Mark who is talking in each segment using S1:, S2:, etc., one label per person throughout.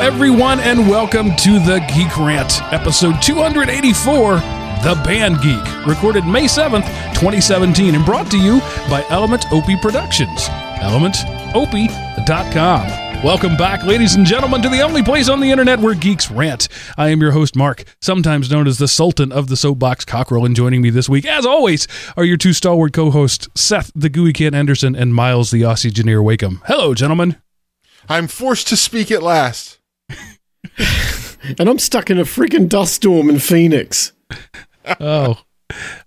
S1: Everyone, and welcome to the Geek Rant, episode 284, The Band Geek, recorded May 7th, 2017, and brought to you by Element Opie Productions. ElementOpie.com. Welcome back, ladies and gentlemen, to the only place on the internet where geeks rant. I am your host, Mark, sometimes known as the Sultan of the Soapbox Cockerel, and joining me this week, as always, are your two stalwart co hosts, Seth the GUI Kid Anderson and Miles the Aussie Engineer Wakeham. Hello, gentlemen.
S2: I'm forced to speak at last.
S3: And I'm stuck in a freaking dust storm in Phoenix.
S1: oh,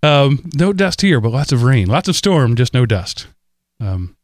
S1: um, no dust here, but lots of rain, lots of storm, just no dust. Um,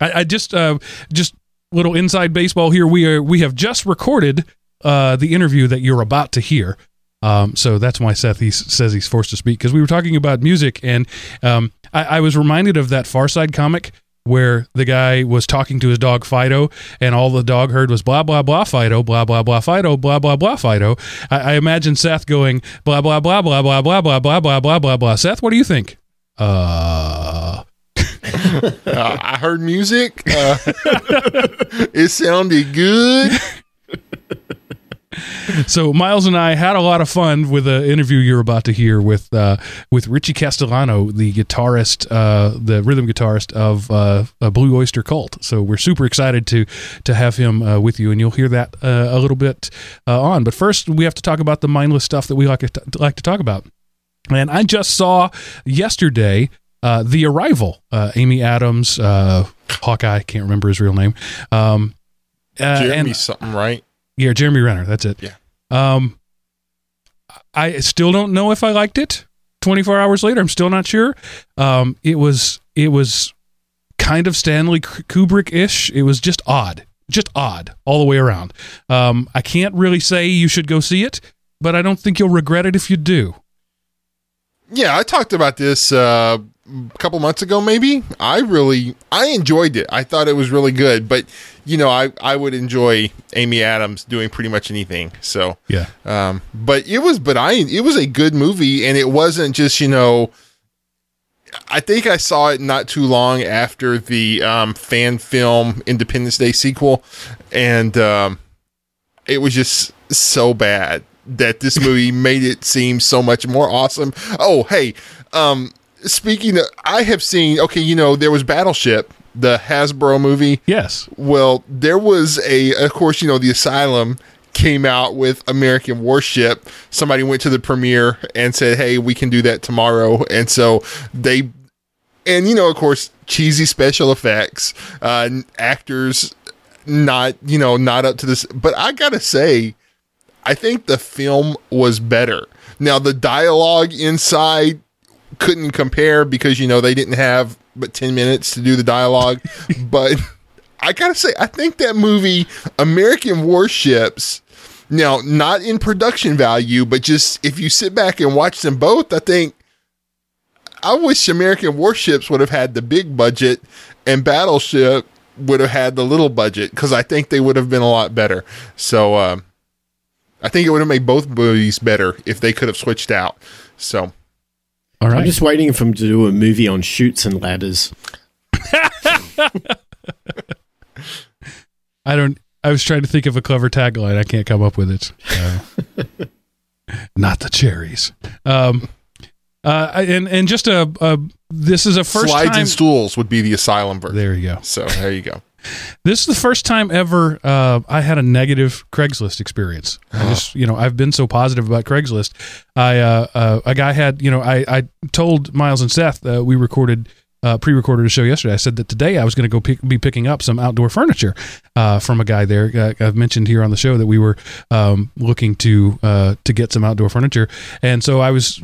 S1: I, I just, uh, just little inside baseball here. We are we have just recorded uh, the interview that you're about to hear. Um, so that's why Seth he says he's forced to speak because we were talking about music, and um, I, I was reminded of that Far Side comic where the guy was talking to his dog Fido, and all the dog heard was blah blah blah Fido, blah blah blah Fido, blah blah blah Fido. I, I imagine Seth going blah blah blah blah blah blah blah blah blah blah blah blah. Seth, what do you think? Uh.
S2: uh, I heard music. Uh, it sounded good.
S1: So Miles and I had a lot of fun with the interview you're about to hear with uh, with Richie Castellano, the guitarist, uh, the rhythm guitarist of uh, Blue Oyster Cult. So we're super excited to to have him uh, with you, and you'll hear that uh, a little bit uh, on. But first, we have to talk about the mindless stuff that we like to, like to talk about. And I just saw yesterday uh, the Arrival, uh, Amy Adams, uh, Hawkeye, can't remember his real name. Um,
S2: Jeremy and, something, right?
S1: Yeah, Jeremy Renner. That's it.
S2: Yeah.
S1: Um, I still don't know if I liked it. 24 hours later, I'm still not sure. Um, it was it was kind of Stanley Kubrick ish. It was just odd, just odd all the way around. Um, I can't really say you should go see it, but I don't think you'll regret it if you do.
S2: Yeah, I talked about this uh, a couple months ago maybe i really i enjoyed it. I thought it was really good but you know i i would enjoy amy adams doing pretty much anything so
S1: yeah.
S2: um but it was but i it was a good movie and it wasn't just you know i think i saw it not too long after the um fan film independence day sequel and um it was just so bad that this movie made it seem so much more awesome. Oh hey um speaking of, I have seen, okay, you know, there was Battleship, the Hasbro movie.
S1: Yes.
S2: Well, there was a, of course, you know, the Asylum came out with American Warship. Somebody went to the premiere and said, hey, we can do that tomorrow. And so they, and, you know, of course, cheesy special effects, uh, actors not, you know, not up to this. But I got to say, I think the film was better. Now, the dialogue inside couldn't compare because you know they didn't have but 10 minutes to do the dialogue. But i gotta say i think that movie american warships now not in production value but just if you sit back and watch them both i think i wish american warships would have had the big budget and battleship would have had the little budget because i think they would have been a lot better. So um, i think it would have made both movies better if they could have switched out. So
S3: all right. I'm just waiting for him to do a movie on Chutes and Ladders.
S1: I don't. I was trying to think of a clever tagline. I can't come up with it. Uh, not the cherries. Um, uh, and and just a, a this is a first
S2: slides
S1: time,
S2: and stools would be the asylum version.
S1: There you go.
S2: So there you go.
S1: This is the first time ever uh, I had a negative Craigslist experience. I just, you know, I've been so positive about Craigslist. I, uh, uh, a guy had, you know, I, I told Miles and Seth uh, we recorded uh, pre-recorded a show yesterday. I said that today I was going to go pick, be picking up some outdoor furniture uh, from a guy there. I've mentioned here on the show that we were um, looking to uh, to get some outdoor furniture, and so I was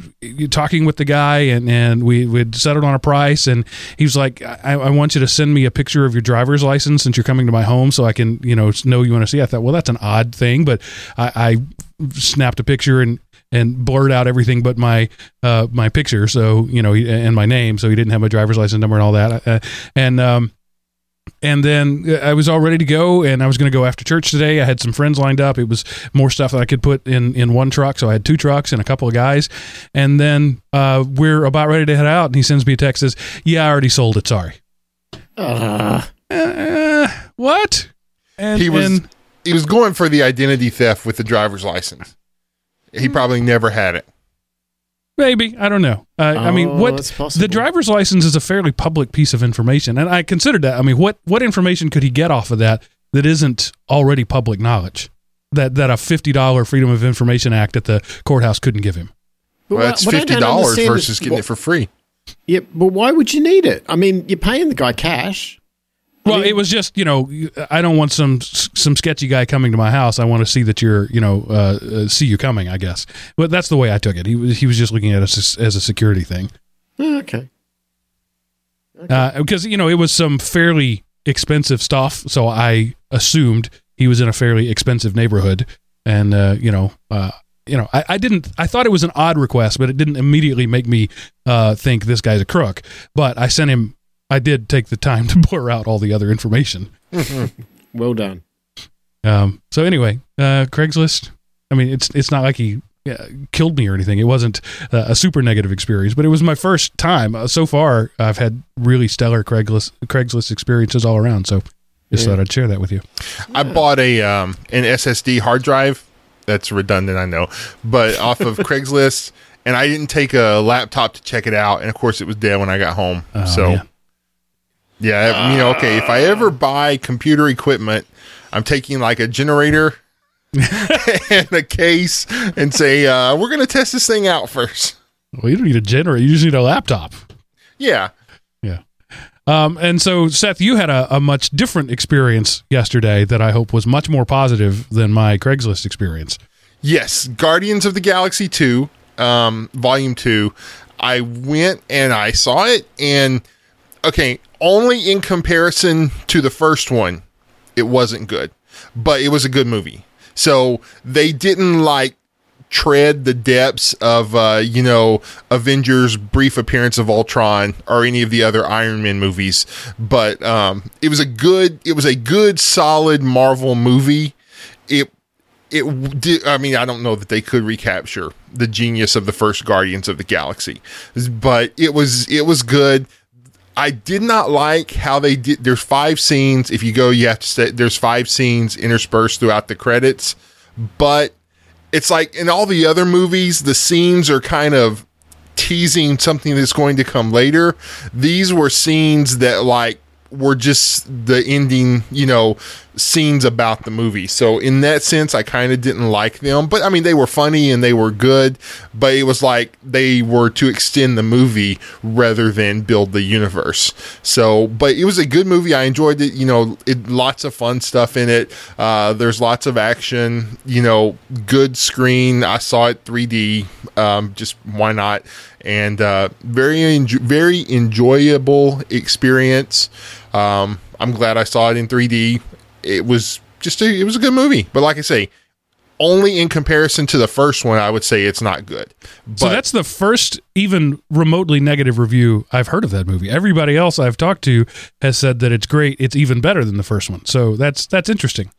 S1: talking with the guy, and and we would settled on a price, and he was like, I, I, want you to send me a picture of your driver's license since you're coming to my home, so I can you know know you want to see." I thought, well, that's an odd thing, but I, I snapped a picture and and blurred out everything but my uh, my picture, so you know, and my name, so he didn't have my driver's license number and all that. Uh, and um, and then I was all ready to go, and I was going to go after church today. I had some friends lined up. It was more stuff that I could put in in one truck, so I had two trucks and a couple of guys. And then uh, we're about ready to head out, and he sends me a text says, "Yeah, I already sold it. Sorry."
S3: Uh,
S1: uh what?
S2: And, he was. And, he was going for the identity theft with the driver's license. He
S1: Hmm.
S2: probably never had it.
S1: Maybe I don't know. Uh, I mean,
S3: Oh,
S1: what the driver's license is a fairly public piece of information, and I considered that. I mean, what what information could he get off of that that isn't already public knowledge? That that a fifty dollar Freedom of Information Act at the courthouse couldn't give him.
S3: But
S2: Well,
S3: what-
S2: that's fifty dollars
S3: understand is
S2: versus getting
S3: wh-
S2: it for free.
S3: Yeah, but why would you need it? I mean, you're paying the guy cash.
S1: Well, it was just you know I don't want some some sketchy guy coming to my house. I want to see that you're you know uh, uh, see you coming. I guess, but that's the way I took it. He was he was just looking at us as, a security thing
S3: Oh, okay.
S1: because you know it was some fairly expensive stuff. So I assumed he was in a fairly expensive neighborhood, and uh, you know. Uh, you know, I, I didn't. I thought it was an odd request, but it didn't immediately make me uh, think this guy's a crook. But I sent him. I did take the time to blur out all the other information.
S3: Well done.
S1: Um, so anyway, uh, Craigslist. I mean, it's it's not like he uh, killed me or anything. It wasn't uh, a super negative experience, but it was my first time. Uh, so far, I've had really stellar Craigslist Craigslist experiences all around. So just
S3: Yeah.
S1: thought I'd share that with you.
S2: I bought a um, an SSD hard drive. That's redundant, I know, but off of Craigslist, and I didn't take a laptop to check it out, and of course, it was dead when I got home.
S1: Oh,
S2: so,
S1: man.
S2: Yeah, you know, okay, if I ever buy computer equipment, I'm taking like a generator and a case, and say uh, we're going to test this thing out first.
S1: Well, you don't need a generator. You just need a laptop.
S2: Yeah,
S1: Yeah. Um, and so, Seth, you had a, a much different experience yesterday that I hope was much more positive than my Craigslist experience.
S2: Yes, Guardians of the Galaxy 2, um, Volume 2. I went and I saw it, and okay, only in comparison to the first one, it wasn't good, but it was a good movie. So they didn't like tread the depths of uh, you know Avengers brief appearance of Ultron or any of the other Iron Man movies but um, it was a good it was a good solid Marvel movie it it did I mean I don't know that they could recapture the genius of the first Guardians of the Galaxy but it was it was good I did not like how they did. There's five scenes. If you go, you have to say there's five scenes interspersed throughout the credits. But it's like in all the other movies, the scenes are kind of teasing something that's going to come later. These were scenes that like were just the ending, you know, scenes about the movie. So in that sense, I kind of didn't like them. But I mean, they were funny and they were good. But it was like they were to extend the movie rather than build the universe. So, but it was a good movie. I enjoyed it. You know, it lots of fun stuff in it. Uh, there's lots of action. You know, good screen. I saw it 3D. Um, just why not? And uh, very enjo- very enjoyable experience. Um, I'm glad I saw it in 3D. It was just a, it was a good movie. But like I say, only in comparison to the first one, I would say it's not good. But
S1: So that's the first even remotely negative review I've heard of that movie. Everybody else I've talked to has said that it's great. It's even better than the first one. So that's that's interesting.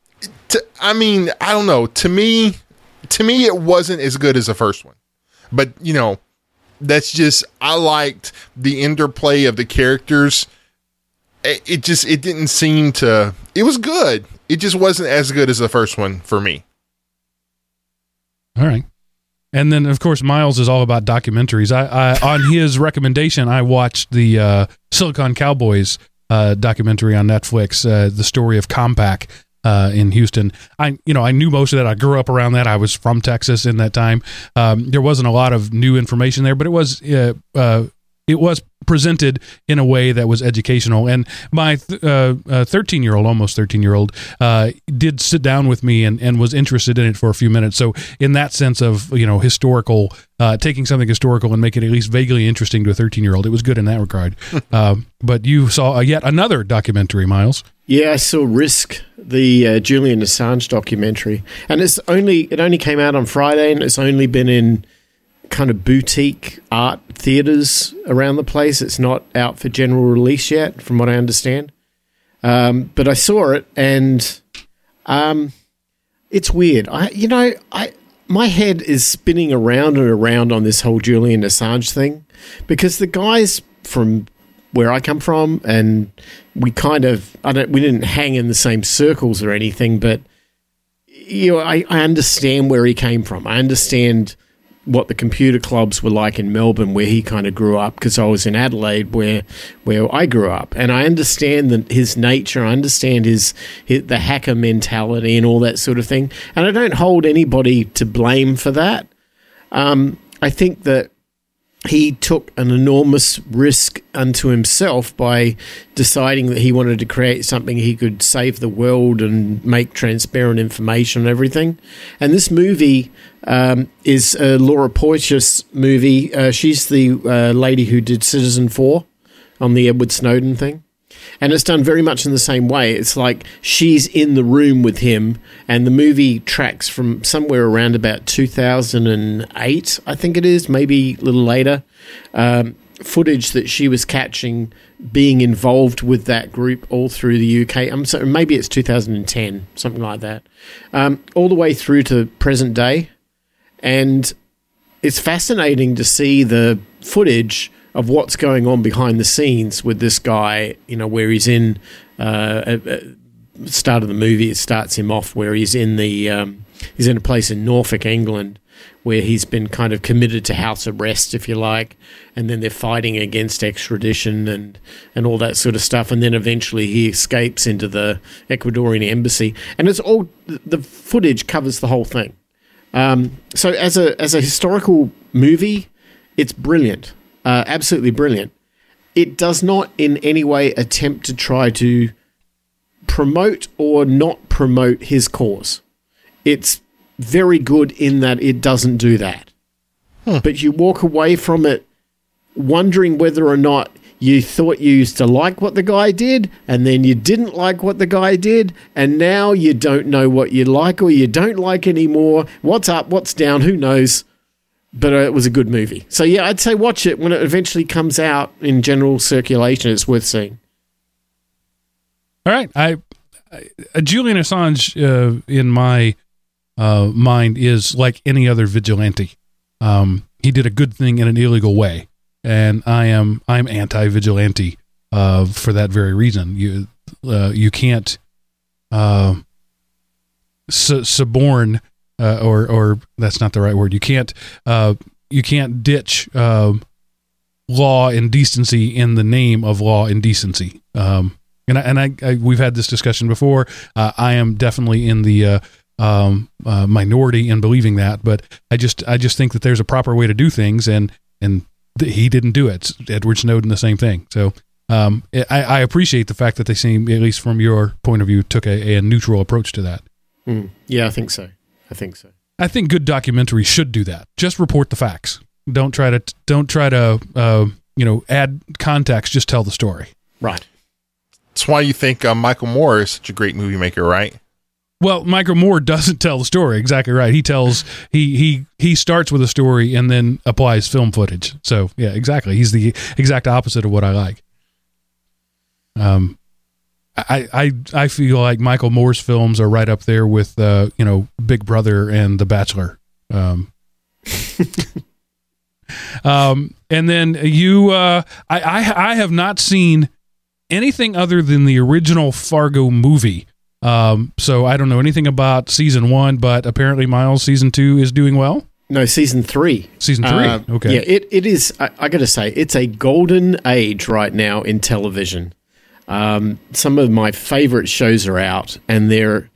S2: to, I mean, I don't know. To me, to me, it wasn't as good as the first one. But you know, that's just I liked the interplay of the characters. It, just it didn't seem to. It was good. It just wasn't as good as the first one for me.
S1: All right. And then, of course, Miles is all about documentaries. I, I on his recommendation, I watched the uh, Silicon Cowboys uh, documentary on Netflix, uh, the story of Compaq uh, in Houston. I, you know, I knew most of that. I grew up around that. I was from Texas in that time. Um, there wasn't a lot of new information there, but it was. It was presented in a way that was educational. And my th- uh, uh, 13 year old, almost 13 year old, uh, did sit down with me and, and was interested in it for a few minutes. So, in that sense of, you know, historical, uh, taking something historical and make it at least vaguely interesting to a 13 year old, it was good in that regard. um, but you saw uh, yet another documentary, Miles.
S3: Yeah, I saw Risk, the uh, Julian Assange documentary, and it's only it only came out on Friday, and it's only been in kind of boutique art theaters around the place. It's not out for general release yet, from what I understand. Um, but I saw it, and um, it's weird. I, you know, I my head is spinning around and around on this whole Julian Assange thing because the guys from where I come from, and we kind of I don't we didn't hang in the same circles or anything, but you know, I, I understand where he came from. I understand what the computer clubs were like in Melbourne, where he kind of grew up, because I was in Adelaide, where where I grew up, and I understand that his nature. I understand his, his the hacker mentality and all that sort of thing, and I don't hold anybody to blame for that. Um, I think that he took an enormous risk unto himself by deciding that he wanted to create something he could save the world and make transparent information and everything. And this movie um, is a Laura Poitras movie. Uh, she's the uh, lady who did Citizenfour on the Edward Snowden thing. And it's done very much in the same way. It's like she's in the room with him, and the movie tracks from somewhere around about 2008, I think it is, maybe a little later. Um, footage that she was catching being involved with that group all through the UK. I'm sorry, maybe it's 2010, something like that, um, all the way through to present day, and it's fascinating to see the footage of what's going on behind the scenes with this guy. You know, where he's in uh, start of the movie. It starts him off where he's in the um, he's in a place in Norfolk, England, where he's been kind of committed to house arrest, if you like, and then they're fighting against extradition and and all that sort of stuff, and then eventually he escapes into the Ecuadorian embassy, and it's all the footage covers the whole thing. Um, so as a as a historical movie, it's brilliant, uh, absolutely brilliant. It does not in any way attempt to try to promote or not promote his cause. It's very good in that it doesn't do that. But you walk away from it wondering whether or not you thought you used to like what the guy did, and then you didn't like what the guy did, and now you don't know what you like or you don't like anymore. What's up? What's down? Who knows? But uh, it was a good movie. So, yeah, I'd say watch it when it eventually comes out in general circulation. It's worth seeing.
S1: All right, I, I Julian Assange uh, in my uh, mind is like any other vigilante. Um, he did a good thing in an illegal way, and I am I'm anti-vigilante uh, for that very reason. You uh, you can't uh, su- suborn uh, or or that's not the right word. You can't uh, you can't ditch uh, law and decency in the name of law and decency. Um, and I, and I, I we've had this discussion before. Uh, I am definitely in the uh, um, uh, minority in believing that, but I just I just think that there's a proper way to do things, and and th- he didn't do it. Edward Snowden, the same thing. So um, I, I appreciate the fact that they seem, at least from your point of view, took a, a neutral approach to that.
S3: Mm. Yeah, I think so. I think so.
S1: I think good documentaries should do that. Just report the facts. Don't try to don't try to uh, you know add context. Just tell the story.
S3: Right.
S2: That's why you think uh, Michael Moore is such a great movie maker, right?
S1: Well, Michael Moore doesn't tell the story exactly right. He tells he he he starts with a story and then applies film footage. So yeah, exactly. He's the exact opposite of what I like. Um, I I I feel like Michael Moore's films are right up there with uh you know Big Brother and The Bachelor. Um, um, and then you uh, I, I I have not seen anything other than the original Fargo movie. Um, so I don't know anything about season one, but apparently Miles season two is doing well.
S3: No, season three.
S1: Season three.
S3: Uh,
S1: okay.
S3: Yeah, it, it is. I, I got to say, it's a golden age right now in television. Um, some of my favorite shows are out, and they're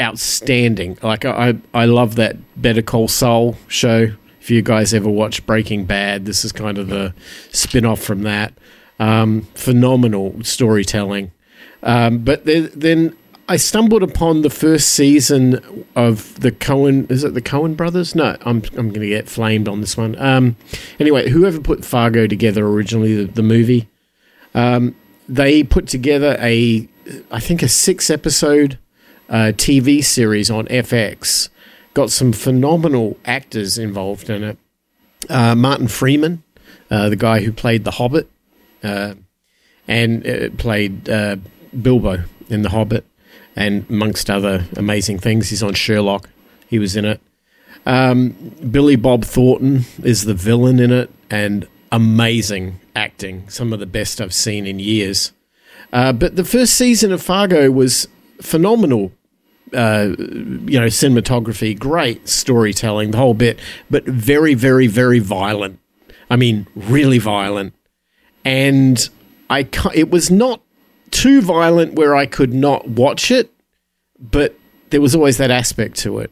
S3: outstanding. Like I, I love that Better Call Saul show. If you guys ever watch Breaking Bad, this is kind of the spin off from that. Um, phenomenal storytelling. Um, but there, then I stumbled upon the first season of the Coen. Is it the Coen brothers? No, I'm I'm going to get flamed on this one. Um, anyway, whoever put Fargo together originally, the, the movie, um, they put together a, I think a six episode uh, TV series on FX. Got some phenomenal actors involved in it. Uh, Martin Freeman, uh, the guy who played the Hobbit, uh, and uh, played Bilbo in the Hobbit and amongst other amazing things. He's on Sherlock. He was in it. Um, Billy Bob Thornton is the villain in it, and amazing acting. Some of the best I've seen in years. Uh, but the first season of Fargo was phenomenal. Uh, you know, cinematography, great storytelling, the whole bit, but very, very, very violent. I mean, really violent. And I, it was not too violent where I could not watch it, but there was always that aspect to it.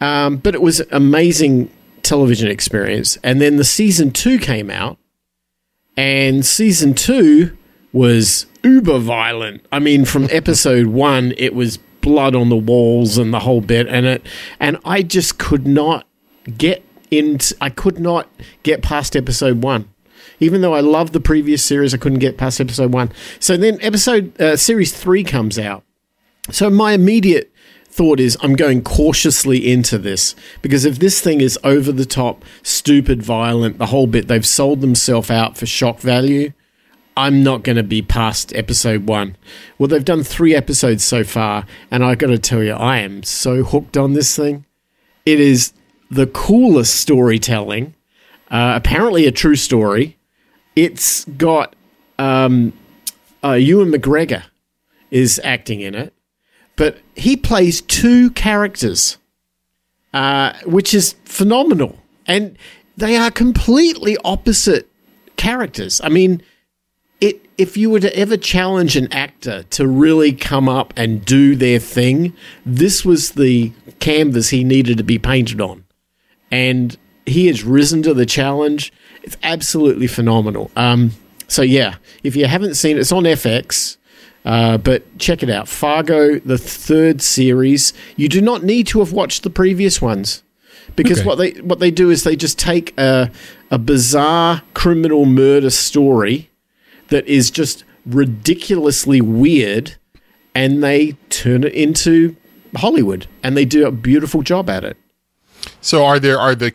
S3: Um, but it was amazing television experience. And then the season two came out, and season two was uber violent. I mean, from episode one, it was blood on the walls and the whole bit, and it, and I just could not get into. I could not get past episode one. Even though I loved the previous series, I couldn't get past episode one. So then, episode uh, series three comes out. So my immediate thought is I'm going cautiously into this because if this thing is over the top, stupid, violent, the whole bit, they've sold themselves out for shock value. I'm not going to be past episode one. Well, they've done three episodes so far, and I've got to tell you, I am so hooked on this thing. It is the coolest storytelling. Uh, apparently, a true story. It's got um, uh, Ewan McGregor is acting in it, but he plays two characters, uh, which is phenomenal, and they are completely opposite characters. I mean, it if you were to ever challenge an actor to really come up and do their thing, this was the canvas he needed to be painted on. And he has risen to the challenge. It's absolutely phenomenal. Um, so yeah, if you haven't seen it, it's on FX. Uh, but check it out, Fargo, the third series. You do not need to have watched the previous ones because
S1: Okay.
S3: what they what they do is they just take a a bizarre criminal murder story that is just ridiculously weird and they turn it into Hollywood and they do a beautiful job at it.
S2: So are there are the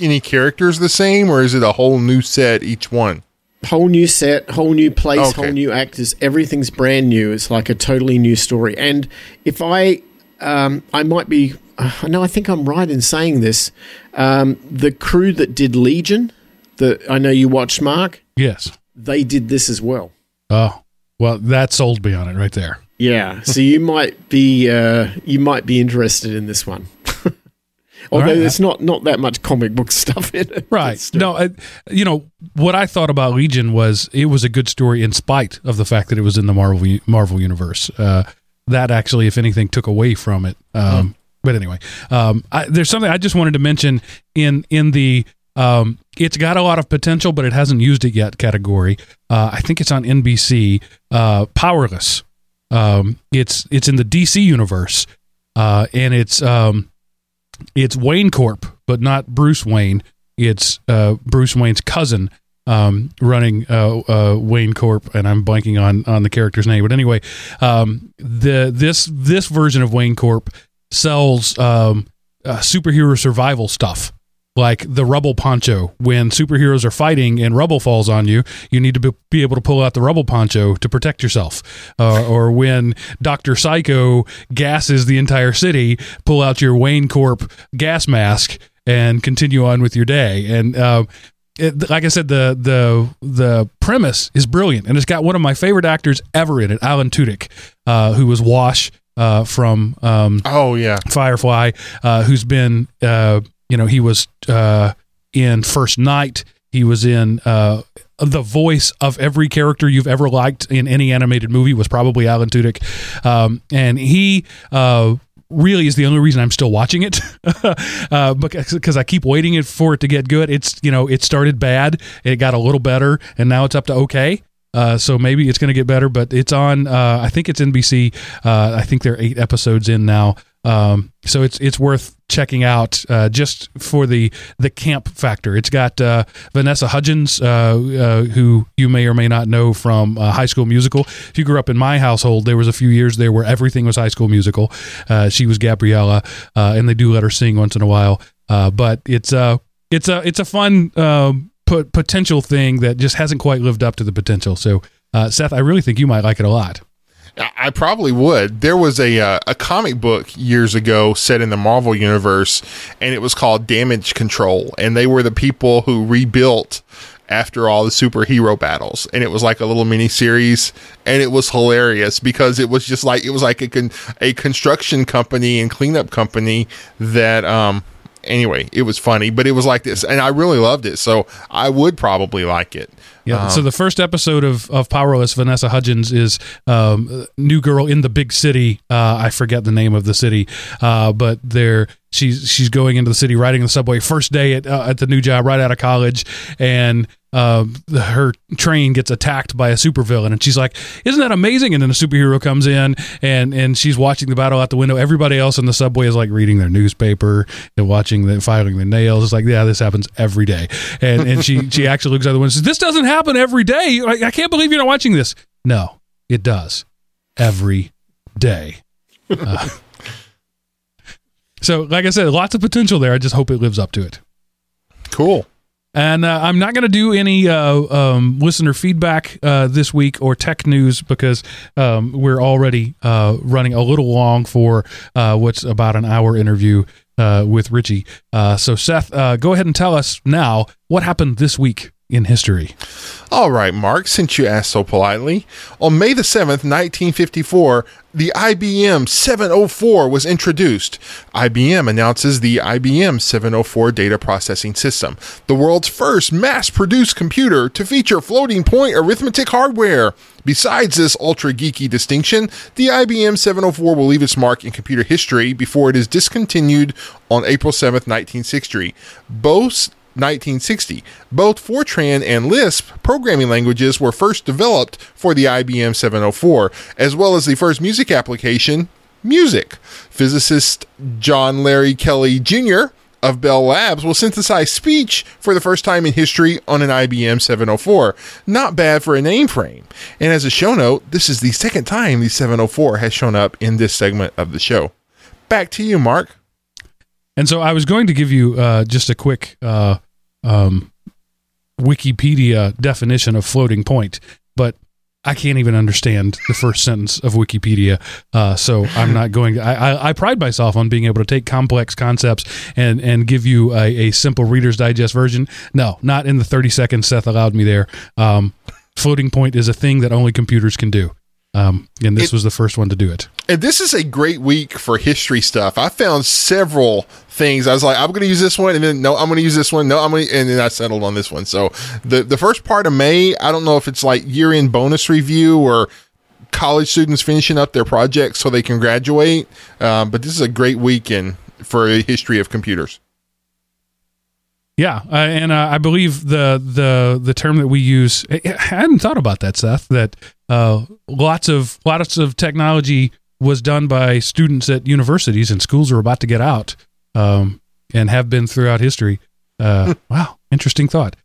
S2: any characters the same, or is it a whole new set each one?
S3: Whole new set, whole new place,
S2: Okay.
S3: whole new actors, everything's brand new. It's like a totally new story. And if I um, I might be uh, no, I think I'm right in saying this. Um, the crew that did Legion, that I know you watched, Mark,
S1: Yes.
S3: They did this as well.
S1: Oh, well, that sold me on it right there.
S3: Yeah, so you might be uh, you might be interested in this one. Although
S1: right.
S3: there's not not that much comic book stuff in it.
S1: Right. No, I, you know what I thought about Legion was it was a good story in spite of the fact that it was in the Marvel Marvel universe. Uh, that actually, if anything, took away from it. Um, But anyway, um, I, there's something I just wanted to mention in in the um, it's got a lot of potential, but it hasn't used it yet. Category. Uh, I think it's on NBC. Uh, Powerless. Um, it's it's in the DC universe, uh, and it's um, it's Wayne Corp, but not Bruce Wayne. It's uh, Bruce Wayne's cousin um, running uh, uh, Wayne Corp, and I'm blanking on on the character's name. But anyway, um, the this this version of Wayne Corp sells um, superhero survival stuff. Like the rubble poncho. When superheroes are fighting and rubble falls on you, you need to be, be able to pull out the rubble poncho to protect yourself. Uh, or when Dr. Psycho gasses the entire city, pull out your Wayne Corp gas mask and continue on with your day. And uh, it, like I said, the the the premise is brilliant, and it's got one of my favorite actors ever in it, Alan Tudyk, uh, who was Wash uh, from um,
S2: Oh yeah,
S1: Firefly, uh, who's been, uh, you know, he was uh, in First Night. He was in uh, the voice of every character you've ever liked in any animated movie was probably Alan Tudyk, um, and he. Uh, Really is the only reason I'm still watching it, uh, because I keep waiting for it to get good. It's you know it started bad, it got a little better, and now it's up to okay. Uh, so maybe it's going to get better, but it's on. Uh, I think it's NBC. Uh, I think there are eight episodes in now. Um, so it's it's worth checking out uh, just for the the camp factor. It's got uh, Vanessa Hudgens, uh, uh, who you may or may not know from uh, High School Musical. If you grew up in my household, there was a few years there where everything was High School Musical. Uh, she was Gabriella, and they do let her sing once in a while. But it's uh, it's a it's a fun um, po- potential thing that just hasn't quite lived up to the potential. So, Seth, I really think you might like it a lot.
S2: I probably would. There was a uh, a comic book years ago set in the Marvel universe, and it was called Damage Control, and they were the people who rebuilt after all the superhero battles, and it was like a little mini series, and it was hilarious because it was just like it was like a con- a construction company and cleanup company that um anyway, it was funny, but it was like this, and I really loved it, so I would probably like it.
S1: Yeah. so the first episode of, of Powerless, Vanessa Hudgens is um, new girl in the big city. Uh, I forget the name of the city, uh, but they're she's she's going into the city, riding the subway. First day at uh, at the new job, right out of college, and um, the, her train gets attacked by a supervillain, and she's like, "Isn't that amazing?" And then a superhero comes in, and and she's watching the battle out the window. Everybody else in the subway is like reading their newspaper and watching the filing their nails. It's like, yeah, this happens every day. And and she she actually looks out the window and says, "This doesn't happen every day. I, I can't believe you're not watching this." No, it does every day. Uh, so, like I said, lots of potential there. I just hope it lives up to it.
S2: Cool.
S1: And uh, I'm not going to do any uh, um, listener feedback uh, this week or tech news because um, we're already uh, running a little long for uh, what's about an hour interview uh, with Richie. so, Seth, go ahead and tell us now what happened this week in history.
S2: All right, Mark, since you asked so politely. On May the 7th, 1954, the IBM 704 was introduced. IBM announces the IBM 704 data processing system, the world's first mass produced computer to feature floating point arithmetic hardware. Besides this ultra geeky distinction, the IBM 704 will leave its mark in computer history before it is discontinued on April 7th, 1960. Both 1960. Both Fortran and Lisp programming languages were first developed for the IBM 704, as well as the first music application, Music. Physicist John Larry Kelly Jr. of Bell Labs will synthesize speech for the first time in history on an IBM 704. Not bad for a mainframe. And as a show note, this is the second time the 704 has shown up in this segment of the show. Back to you, Mark.
S1: And so I was going to give you uh, just a quick uh, um, Wikipedia definition of floating point, but I can't even understand the first sentence of Wikipedia. Uh, so I'm not going to. I, I, I, pride myself on being able to take complex concepts and, and give you a, a, simple Reader's Digest version. No, not in the 30 seconds Seth allowed me there. Um, floating point is a thing that only computers can do. Um, and this it, was the first one to do it.
S2: And this is a great week for history stuff. I found several things. I was like, I'm going to use this one, and then no, I'm going to use this one. No, I'm going, to, and then I settled on this one. So the the first part of May, I don't know if it's like year end bonus review or college students finishing up their projects so they can graduate. Um, but this is a great weekend for a history of computers.
S1: Yeah, uh, and uh, I believe the the the term that we use. I hadn't thought about that, Seth. That uh, lots of lots of technology was done by students at universities and schools are about to get out, um, and have been throughout history. Uh, wow, interesting thought.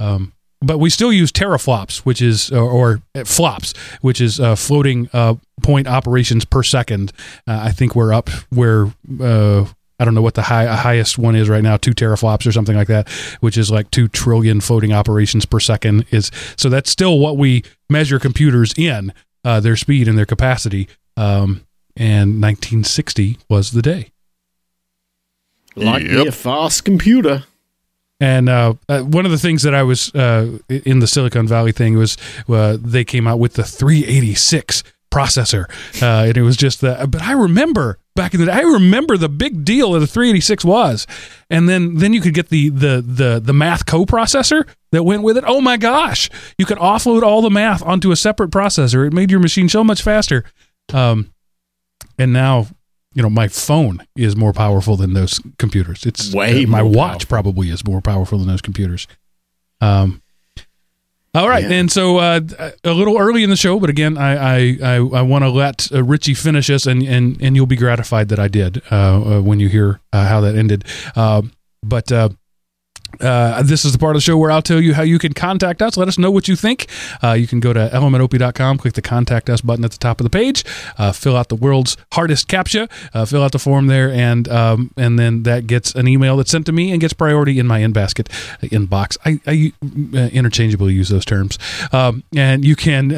S1: Um, but we still use teraflops, which is or, or flops, which is uh, floating uh, point operations per second. I think we're up where I don't know what the high, highest one is right now, two teraflops or something like that, which is like two trillion floating operations per second. Is so that's still what we measure computers in uh, their speed and their capacity. Um, and 1960 was the day.
S3: Like yep. me a fast computer.
S1: And uh, uh, one of the things that I was uh, in the Silicon Valley thing was uh, they came out with the 386 processor, uh, and it was just the. But I remember back in the day. I remember the big deal that the 386 was, and then then you could get the the the the math coprocessor that went with it. Oh my gosh, you could offload all the math onto a separate processor. It made your machine so much faster. Um, and now you know my phone is more powerful than those computers. It's
S3: way
S1: uh, my watch
S3: powerful.
S1: probably is more powerful than those computers. Um, all right, yeah. and so uh, a little early in the show, but again, I I, I, I want to let uh, Richie finish us, and, and and you'll be gratified that I did uh, uh when you hear uh, how that ended. Uh, but uh, this is the part of the show where I'll tell you how you can contact us. Let us know what you think. Uh, you can go to elementop.com, click the contact us button at the top of the page, uh, fill out the world's hardest captcha, uh, fill out the form there, and um, and then that gets an email that's sent to me and gets priority in my in basket uh, inbox. I, I uh, interchangeably use those terms. Um, and you can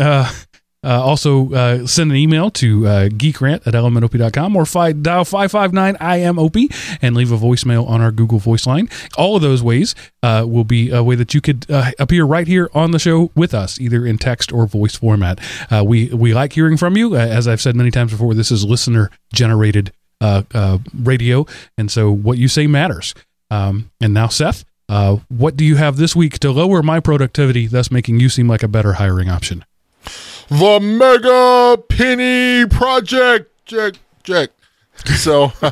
S1: Uh, also, uh, send an email to uh, geekrant at elementop.com or fi- dial 559 IMOP and leave a voicemail on our Google Voice line. All of those ways uh, will be a way that you could uh, appear right here on the show with us, either in text or voice format. Uh, we, we like hearing from you. Uh, as I've said many times before, this is listener generated radio, and so what you say matters. Um, and now, Seth, what do you have this week to lower my productivity, thus making you seem like a better hiring option?
S2: The Mega Penny Project. Check, check. So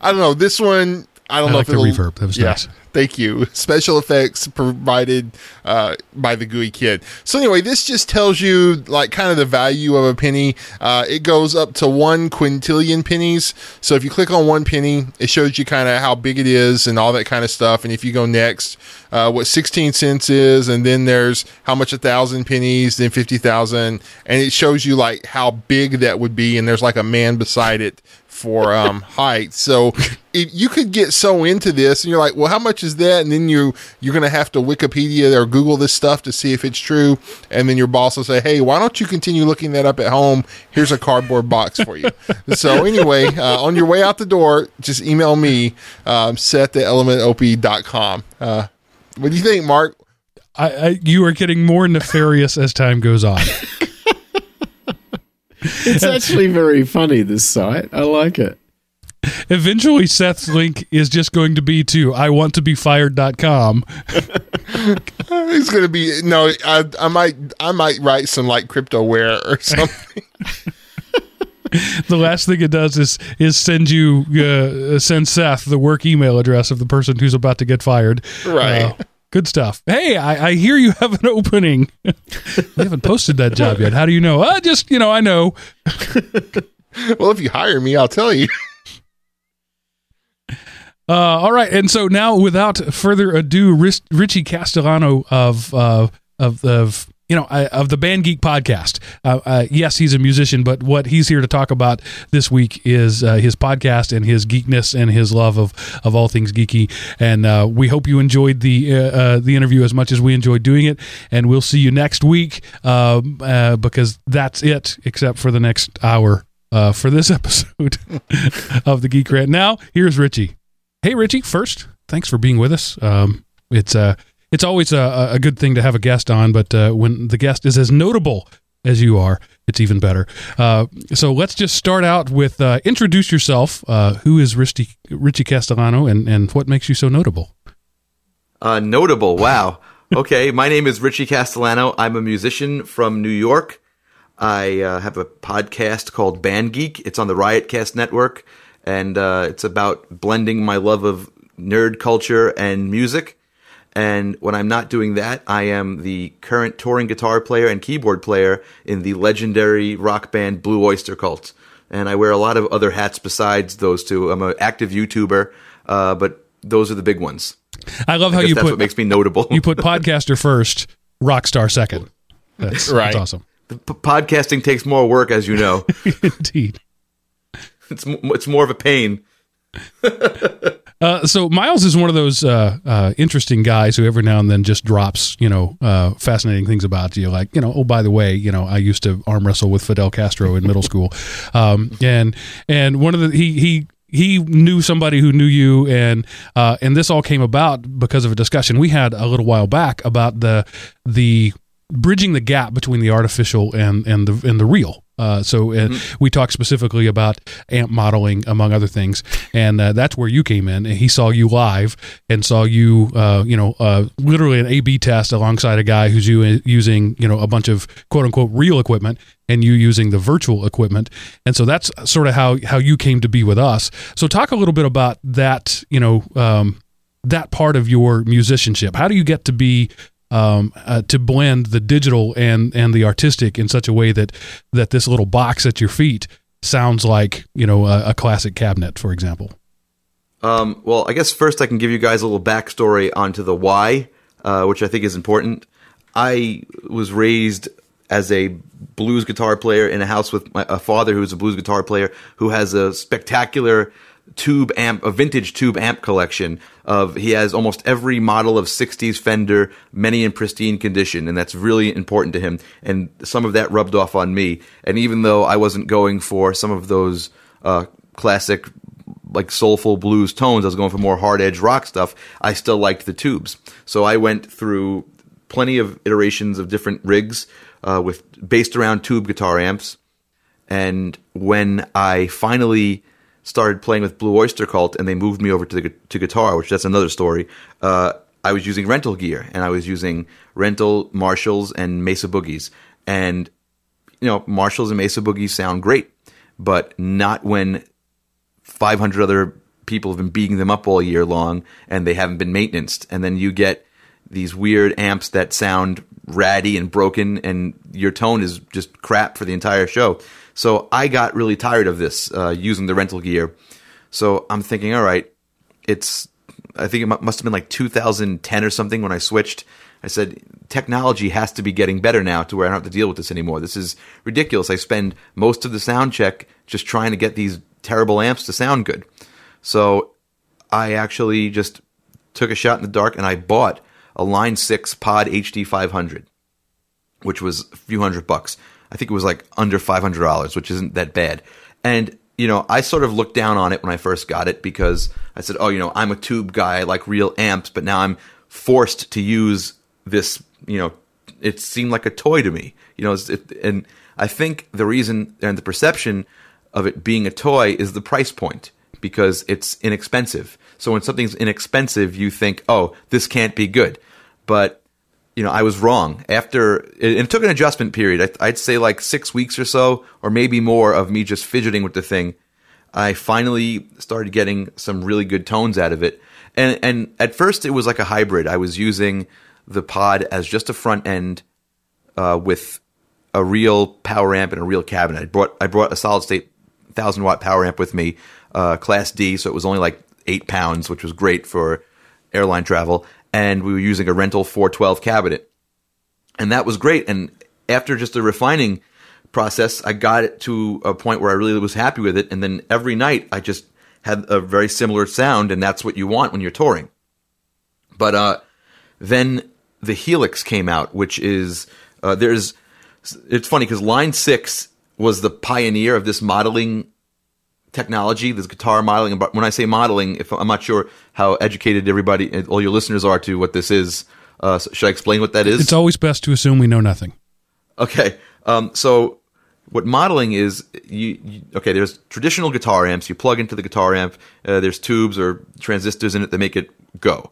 S2: I don't know. This one, I don't
S1: I
S2: know
S1: like
S2: if
S1: the reverb. That was
S2: yeah,
S1: nice.
S2: Thank you. Special effects provided uh, by the GUI Kid. So anyway, this just tells you like kind of the value of a penny. Uh, it goes up to one quintillion pennies. So if you click on one penny, it shows you kind of how big it is and all that kind of stuff. And if you go next, uh, what 16 cents is, and then there's how much a thousand pennies, then 50,000, and it shows you like how big that would be. And there's like a man beside it for um, height. So if you could get so into this, and you're like, well, how much is that? And then you you're gonna have to Wikipedia or Google this stuff to see if it's true. And then your boss will say, hey, why don't you continue looking that up at home? Here's a cardboard box for you. so anyway, uh, on your way out the door, just email me, um, elementop.com. Uh, what do you think, Mark?
S1: I, I, you are getting more nefarious as time goes on.
S3: It's actually very funny, this site. I like it.
S1: Eventually, Seth's link is just going to be to I want to be fired.com.
S2: It's gonna be no. I, I might I might write some like cryptoware or something.
S1: The last thing it does is is send you uh, send Seth the work email address of the person who's about to get fired.
S2: Right.
S1: Uh, good stuff. Hey, I, I hear you have an opening. we haven't posted that job yet. How do you know? I just you know I know.
S2: well, if you hire me, I'll tell you.
S1: Uh, all right, and so now, without further ado, Rich, Richie Castellano of uh, of of you know uh, of the Band Geek podcast. Uh, uh, yes, he's a musician, but what he's here to talk about this week is uh, his podcast and his geekness and his love of of all things geeky. And we hope you enjoyed the the interview as much as we enjoyed doing it. And we'll see you next week um, because that's it, except for the next hour. For this episode of the Geek Rant. Now, here's Richie. Hey, Richie. First, thanks for being with us. Um, it's uh, it's always a, a good thing to have a guest on, but uh, when the guest is as notable as you are, it's even better. Uh, so let's just start out with uh, introduce yourself. Uh, who is Richie, Richie Castellano, and and what makes you so notable?
S4: Uh, notable. Wow. Okay. My name is Richie Castellano. I'm a musician from New York. I uh, have a podcast called Band Geek. It's on the Riotcast Network, and it's about blending my love of nerd culture and music. And when I'm not doing that, I am the current touring guitar player and keyboard player in the legendary rock band Blue Oyster Cult. And I wear a lot of other hats besides those two. I'm an active YouTuber, uh, but those are the big ones.
S1: I love how
S4: I guess
S1: you
S4: that's
S1: put
S4: what makes me notable.
S1: you put podcaster first, rock star second. That's,
S2: Right.
S1: that's awesome.
S4: P- podcasting takes more work, as you know.
S1: Indeed.
S4: it's m- it's more of a pain.
S1: Uh, so Miles is one of those uh, uh, interesting guys who every now and then just drops, you know, uh, fascinating things about you. Like, you know, oh by the way, you know, I used to arm wrestle with Fidel Castro in middle school, um, and and one of the he he he knew somebody who knew you, and uh, and this all came about because of a discussion we had a little while back about the the bridging the gap between the artificial and and the and the real. Uh, so uh, we talked specifically about amp modeling, among other things, and uh, that's where you came in. And he saw you live and saw you, uh, you know, uh, literally an A/B test alongside a guy who's u- using, you know, a bunch of quote unquote real equipment, and you using the virtual equipment. And so that's sort of how how you came to be with us. So talk a little bit about that, you know. Um, that part of your musicianship. How do you get to be um, uh, to blend the digital and and the artistic in such a way that that this little box at your feet sounds like you know a, a classic cabinet, for example?
S4: Um, well, I guess first I can give you guys a little backstory onto the why, uh, which I think is important. I was raised as a blues guitar player in a house with my, a father who's a blues guitar player who has a spectacular tube amp, a vintage tube amp collection of, he has almost every model of 60s Fender, many in pristine condition, and that's really important to him. And some of that rubbed off on me. And even though I wasn't going for some of those, uh, classic, like soulful blues tones, I was going for more hard edge rock stuff, I still liked the tubes. So I went through plenty of iterations of different rigs, uh, with based around tube guitar amps. And when I finally started playing with Blue Oyster Cult and they moved me over to the, to guitar, which that's another story. Uh, I was using rental gear and I was using rental Marshalls and Mesa Boogies. And, you know, Marshalls and Mesa Boogies sound great, but not when 500 other people have been beating them up all year long and they haven't been maintained. And then you get these weird amps that sound ratty and broken and your tone is just crap for the entire show. So I got really tired of this uh, using the rental gear. So I'm thinking, all right, it's I think it must have been like 2010 or something when I switched. I said technology has to be getting better now to where I don't have to deal with this anymore. This is ridiculous. I spend most of the sound check just trying to get these terrible amps to sound good. So I actually just took a shot in the dark and I bought a Line 6 Pod HD 500, which was a few hundred bucks. I think it was like under $500, which isn't that bad. And, you know, I sort of looked down on it when I first got it because I said, oh, you know, I'm a tube guy, I like real amps, but now I'm forced to use this, you know, it seemed like a toy to me, you know, it, and I think the reason and the perception of it being a toy is the price point because it's inexpensive. So when something's inexpensive, you think, oh, this can't be good. But you know, I was wrong. After it, it took an adjustment period. I, would say like six weeks or so, or maybe more, of me just fidgeting with the thing. I finally started getting some really good tones out of it. And and at first it was like a hybrid. I was using the pod as just a front end uh, with a real power amp and a real cabinet. I brought I brought a solid state thousand watt power amp with me, uh, class D, so it was only like eight pounds, which was great for airline travel and we were using a rental 412 cabinet. And that was great. And after just a refining process, I got it to a point where I really was happy with it. And then every night I just had a very similar sound, and that's what you want when you're touring. But uh, then the Helix came out, which is uh, there's it's funny because Line Six was the pioneer of this modeling technology, this guitar modeling. But when I say modeling, if I'm not sure how educated everybody, all your listeners are to what this is, uh, should I explain what that is?
S1: It's always best to assume we know nothing.
S4: Okay, um, so what modeling is, you, you, okay? There's traditional guitar amps. You plug into the guitar amp. Uh, there's tubes or transistors in it that make it go.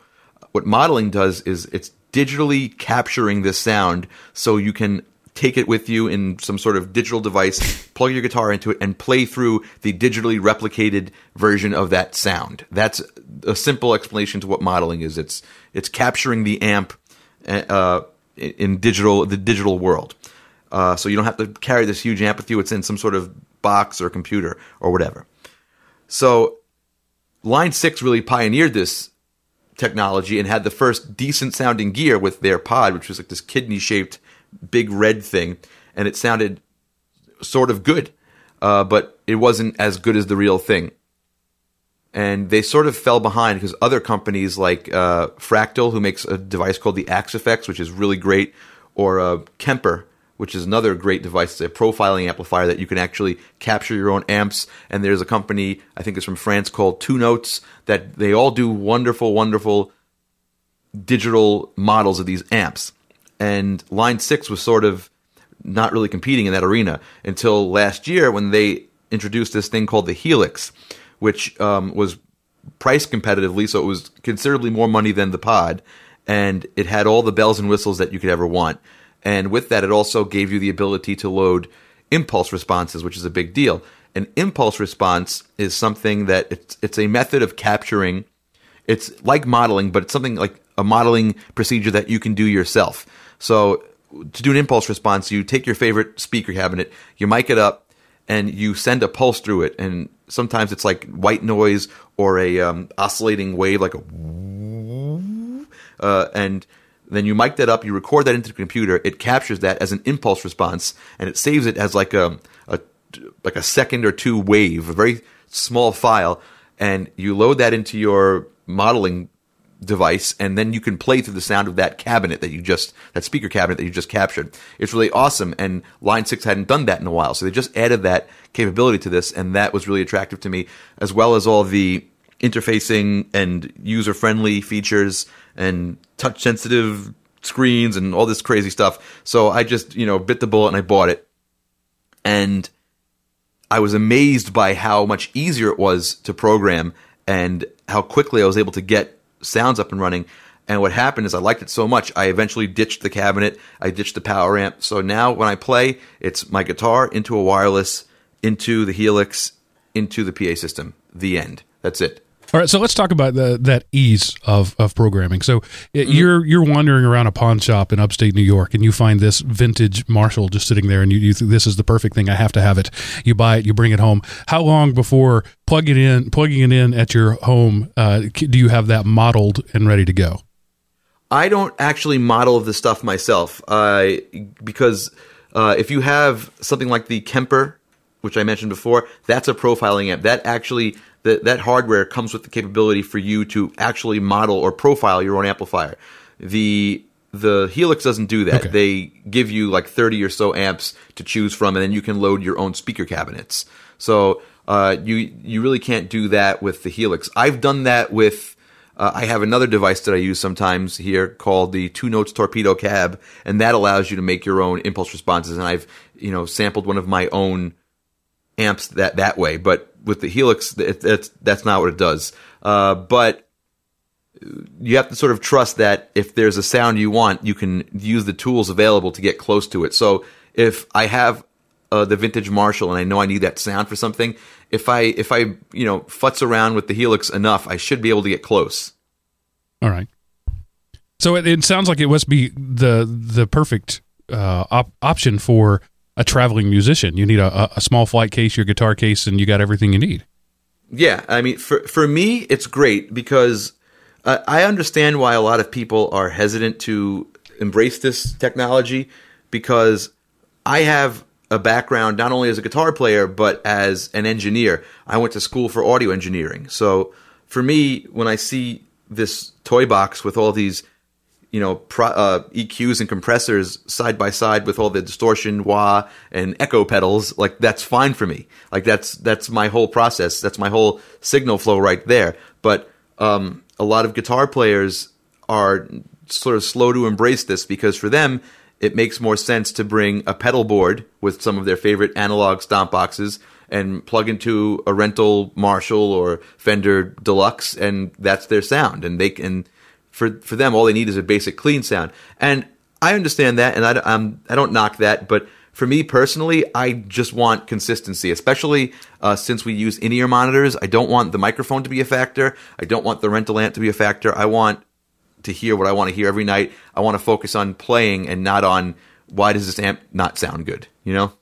S4: What modeling does is it's digitally capturing this sound so you can take it with you in some sort of digital device, plug your guitar into it, and play through the digitally replicated version of that sound. That's a simple explanation to what modeling is. It's it's capturing the amp uh, in digital the digital world. Uh, so you don't have to carry this huge amp with you. It's in some sort of box or computer or whatever. So Line Six really pioneered this technology and had the first decent sounding gear with their pod, which was like this kidney shaped big red thing, and it sounded sort of good, uh, but it wasn't as good as the real thing. And they sort of fell behind because other companies like uh, Fractal, who makes a device called the Axe-Fx, which is really great, or uh, Kemper, which is another great device. It's a profiling amplifier that you can actually capture your own amps. And there's a company, I think it's from France, called Two Notes, that they all do wonderful, wonderful digital models of these amps and Line 6 was sort of not really competing in that arena until last year when they introduced this thing called the Helix, which um, was priced competitively, so it was considerably more money than the Pod, and it had all the bells and whistles that you could ever want. And with that, it also gave you the ability to load impulse responses, which is a big deal. An impulse response is something that it's, it's a method of capturing. It's like modeling, but it's something like a modeling procedure that you can do yourself. So to do an impulse response, you take your favorite speaker cabinet, you mic it up, and you send a pulse through it. And sometimes it's like white noise or a um, oscillating wave, like a uh, and then you mic that up, you record that into the computer. It captures that as an impulse response, and it saves it as like a, a like a second or two wave, a very small file. and you load that into your modeling device and then you can play through the sound of that cabinet that you just that speaker cabinet that you just captured. It's really awesome and line 6 hadn't done that in a while so they just added that capability to this and that was really attractive to me as well as all the interfacing and user friendly features and touch sensitive screens and all this crazy stuff. So i just you know bit the bullet and i bought it. And I was amazed by how much easier it was to program and how quickly I was able to get sounds up and running. And what happened is I liked it so much, I eventually ditched the cabinet, I ditched the power amp. So now when I play, it's my guitar into a wireless, into the Helix, into the PA system. The end. That's it.
S1: All right, so let's talk about the, that ease of, of programming. So it,
S4: Mm-hmm.
S1: you're you're wandering around a pawn shop in upstate New York, and you find this vintage Marshall just sitting there, and you, you think this is the perfect thing. I have to have it. You buy it, you bring it home. How long before plugging it in, plugging it in at your home, uh, do you have that modeled and ready to go?
S4: I don't actually model the stuff myself uh, because uh, if you have something like the Kemper, which I mentioned before, that's a profiling amp. That actually that that hardware comes with the capability for you to actually model or profile your own amplifier. The the Helix doesn't do that.
S1: Okay.
S4: They give you like 30 or so amps to choose from, and then you can load your own speaker cabinets. So uh, you you really can't do that with the Helix. I've done that with. Uh, I have another device that I use sometimes here called the Two Notes Torpedo Cab, and that allows you to make your own impulse responses. And I've you know sampled one of my own amps that that way. But with the Helix, it, that's that's not what it does. Uh, but you have to sort of trust that if there's a sound you want, you can use the tools available to get close to it. So if I have uh, the vintage Marshall and I know I need that sound for something, if I if I you know futz around with the Helix enough, I should be able to get close.
S1: All right. So it, it sounds like it must be the the perfect uh, op- option for a traveling musician. You need a, a- small flight case, your guitar case, and you got everything you need.
S4: Yeah, I mean, for for me, it's great because uh, I understand why a lot of people are hesitant to embrace this technology because I have a background not only as a guitar player but as an engineer. I went to school for audio engineering, so for me, when I see this toy box with all these you know pro, uh, EQs and compressors side by side with all the distortion, wah, and echo pedals, like that's fine for me. Like that's that's my whole process. That's my whole signal flow right there. But um, a lot of guitar players are sort of slow to embrace this because for them it makes more sense to bring a pedal board with some of their favorite analog stomp boxes and plug into a rental Marshall or Fender Deluxe, and that's their sound, and they can for for them all they need is a basic clean sound. And i understand that and i I'm, i don't knock that but for me personally i just want consistency especially uh, since we use in-ear monitors. I don't want the microphone to be a factor. I don't want the rental amp to be a factor. I want to hear what i want to hear every night. I want to focus on playing and not on why does this amp not sound good you know?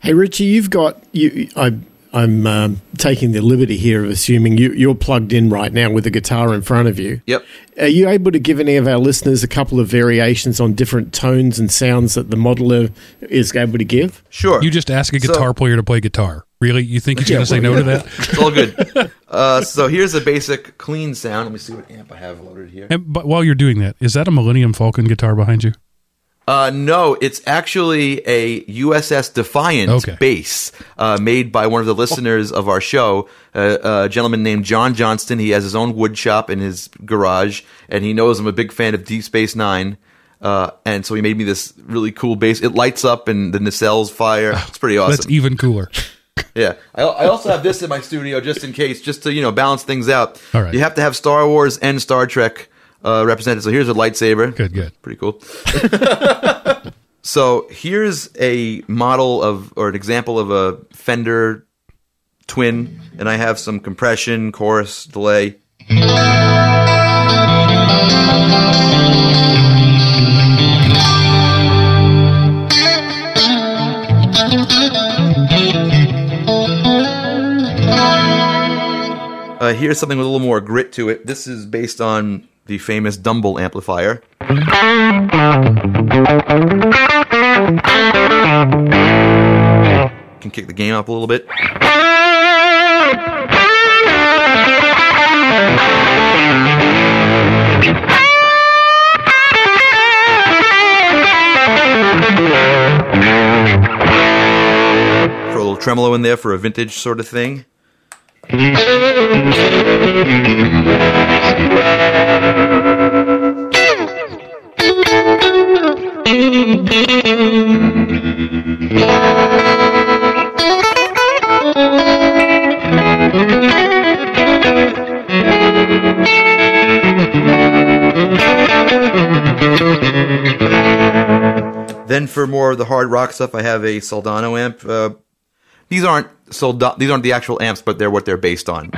S3: Hey Richie, you've got you. I, I'm um, taking the liberty here of assuming you, you're plugged in right now with a guitar in front of you.
S4: yep
S3: Are you able to give any of our listeners a couple of variations on different tones and sounds that the modeler is able to give?
S4: sure
S1: You just ask a
S4: So-
S1: guitar player to play guitar. Really? You think he's
S3: Yeah,
S1: going to say no to that?
S4: it's all good uh, so here's a basic clean sound let me see what amp i have loaded here
S1: And, but while you're doing that, is that a Millennium Falcon guitar behind you?
S4: Uh, no, it's actually a USS Defiant
S1: Okay.
S4: base uh, made by one of the listeners of our show, uh, a gentleman named John Johnston. He has his own wood shop in his garage, and he knows I'm a big fan of Deep Space Nine. Uh, and so he made me this really cool base. It lights up and the nacelles fire. It's pretty awesome.
S1: That's even cooler.
S4: Yeah, I, I also have this in my studio just in case, just to you know balance things out.
S1: All right.
S4: You have to have Star Wars and Star Trek uh, represented. So here's a lightsaber.
S1: Good, good.
S4: Pretty cool. so here's a model of or an example of a Fender Twin, and I have some compression, chorus, delay. Uh, here's something with a little more grit to it. This is based on the famous Dumble amplifier. Can kick the gain up a little bit. Throw a little tremolo in there for a vintage sort of thing. Then for more of the hard rock stuff, I have a Soldano amp. Uh, these aren't Solda- these aren't the actual amps, but they're what they're based on.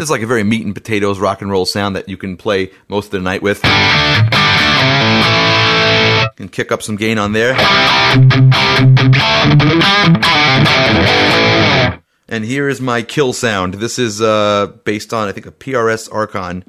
S4: It's like a very meat and potatoes rock and roll sound that you can play most of the night with. And kick up some gain on there. And here is my kill sound. This is uh, based on, I think, a PRS Archon.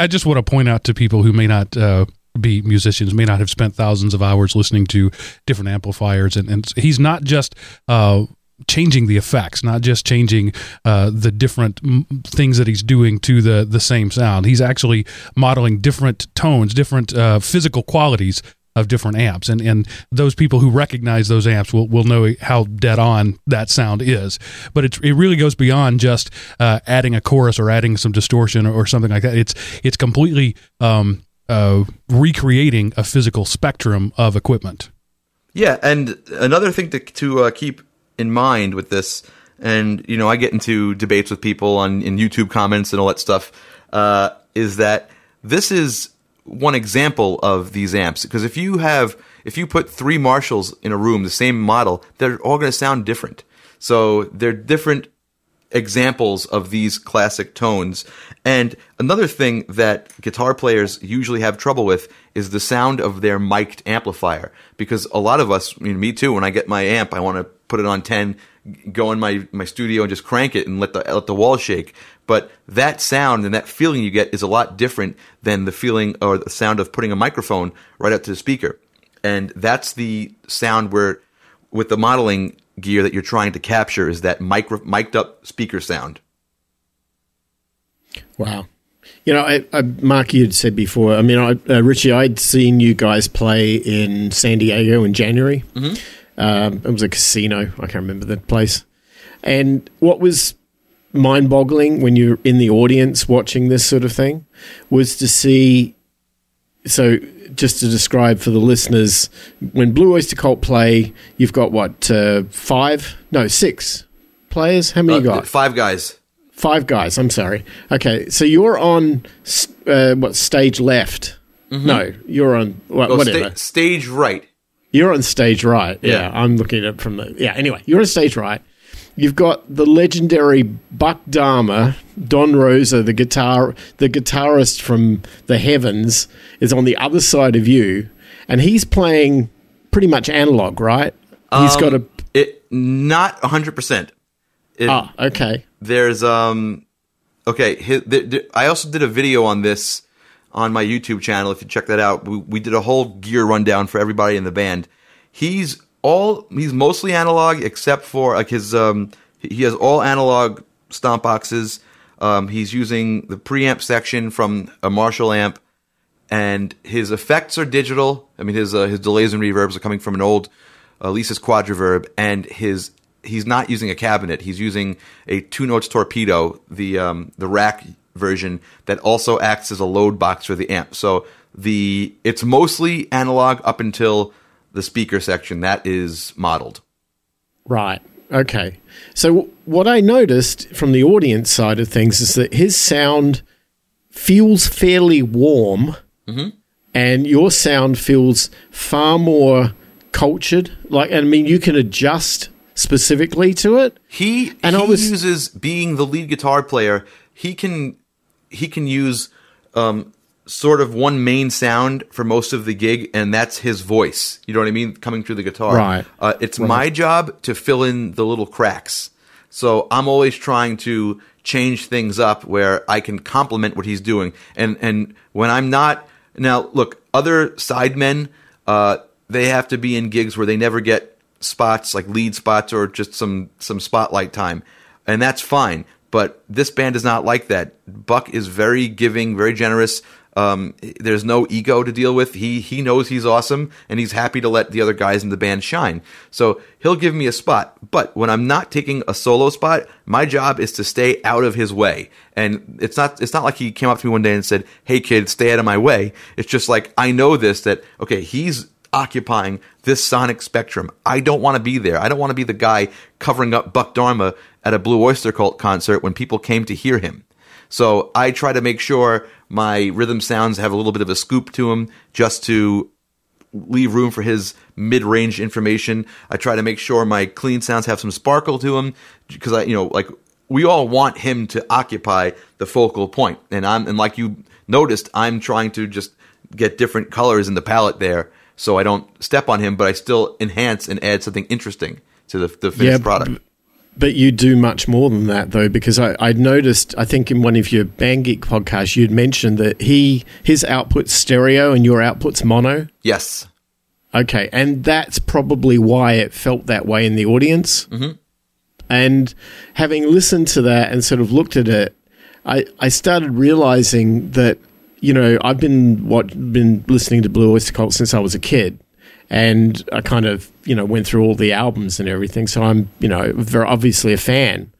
S1: I just want to point out to people who may not uh, be musicians, may not have spent thousands of hours listening to different amplifiers, and, and he's not just. Uh, changing the effects not just changing uh, the different m- things that he's doing to the the same sound. He's actually modeling different tones different uh, physical qualities of different amps. And and those people who recognize those amps will, will know how dead on that sound is. But it, it really goes beyond just uh, adding a chorus or adding some distortion or, or something like that. It's it's completely um, uh, recreating a physical spectrum of equipment.
S4: Yeah, and another thing to to uh, keep in mind with this, and you know, I get into debates with people on in YouTube comments and all that stuff, uh, is that this is one example of these amps. Because if you have, if you put three Marshalls in a room, the same model, they're all going to sound different. So they're different examples of these classic tones. And another thing that guitar players usually have trouble with is the sound of their mic'd amplifier. Because a lot of us, I mean, me too, when I get my amp, I want to put it on 10, go in my, my studio and just crank it and let the, let the walls shake. But that sound and that feeling you get is a lot different than the feeling or the sound of putting a microphone right up to the speaker. And that's the sound where, with the modeling gear that you're trying to capture, is that mic'd up speaker sound.
S3: Wow. You know, I, I, Mark, you'd said before. I mean, I, uh, Richie, I'd seen you guys play in San Diego in January. Um, it was a casino. I can't remember the place. And what was mind-boggling when you're in the audience watching this sort of thing was to see. So, just to describe for the listeners, when Blue Oyster Cult play, you've got what uh, five? No, six players. How many you
S4: Uh,
S3: got?
S4: Five guys.
S3: Five guys. I'm sorry. Okay, so you're on uh, what stage left? No, you're on what,
S4: Oh,
S3: whatever.
S4: sta- stage right.
S3: you're on stage right. Yeah.
S4: Yeah.
S3: I'm looking at it from the yeah. Anyway, you're on stage right. You've got the legendary Buck Dharma, Don Roeser, the guitar, the guitarist from the heavens, is on the other side of you, and he's playing pretty much analog, right? He's got a
S4: Um, It not hundred percent.
S3: Ah, okay,
S4: There's um, okay. hi- th- th- I also did a video on this on my YouTube channel. If you check that out, we, we did a whole gear rundown for everybody in the band. He's all he's mostly analog except for like his um, he he has all analog stomp boxes. Um, he's using the preamp section from a Marshall amp and his effects are digital. I mean, his uh, his delays and reverbs are coming from an old uh, Alesis Quadraverb, and his he's not using a cabinet. He's using a two notes torpedo, the um, the rack version that also acts as a load box for the amp. So the it's mostly analog up until the speaker section that is modeled.
S3: Right. Okay. So w- what I noticed from the audience side of things is that his sound feels fairly warm, and your sound feels far more cultured. Like, I mean, you can adjust specifically to it.
S4: He
S3: And
S4: he
S3: I was-
S4: uses being the lead guitar player. He can he can use um, sort of one main sound for most of the gig, and that's his voice. You know what I mean? Coming through the guitar.
S3: Right.
S4: Uh, it's my job to fill in the little cracks. So I'm always trying to change things up where I can complement what he's doing. And and when I'm not now, look, other sidemen, uh, they have to be in gigs where they never get spots like lead spots or just some some spotlight time, and that's fine. But this band is not like that. Buck is very giving, very generous. Um, there's no ego to deal with. He he knows he's awesome, and he's happy to let the other guys in the band shine. So he'll give me a spot. But when I'm not taking a solo spot, my job is to stay out of his way. And it's not it's not like he came up to me one day and said, "Hey kid, stay out of my way." It's just like I know this that okay, he's occupying this sonic spectrum. I don't want to be there. I don't want to be the guy covering up Buck Dharma at a Blue Oyster Cult concert when people came to hear him. So I try to make sure my rhythm sounds have a little bit of a scoop to them just to leave room for his mid-range information. I try to make sure my clean sounds have some sparkle to them because I, you know, like we all want him to occupy the focal point. And I'm, and like you noticed, I'm trying to just get different colors in the palette there so I don't step on him, but I still enhance and add something interesting to the, the finished
S3: Yeah,
S4: product.
S3: b- But you do much more than that, though, because I, I noticed. I think in one of your Band Geek podcasts, you'd mentioned that he his output's stereo and your output's mono.
S4: yes.
S3: Okay, and that's probably why it felt that way in the audience. Mm-hmm. And having listened to that and sort of looked at it, I, I started realizing that you know I've been what been listening to Blue Oyster Cult since I was a kid, and I kind of you know went through all the albums and everything. So I'm you know very obviously a fan,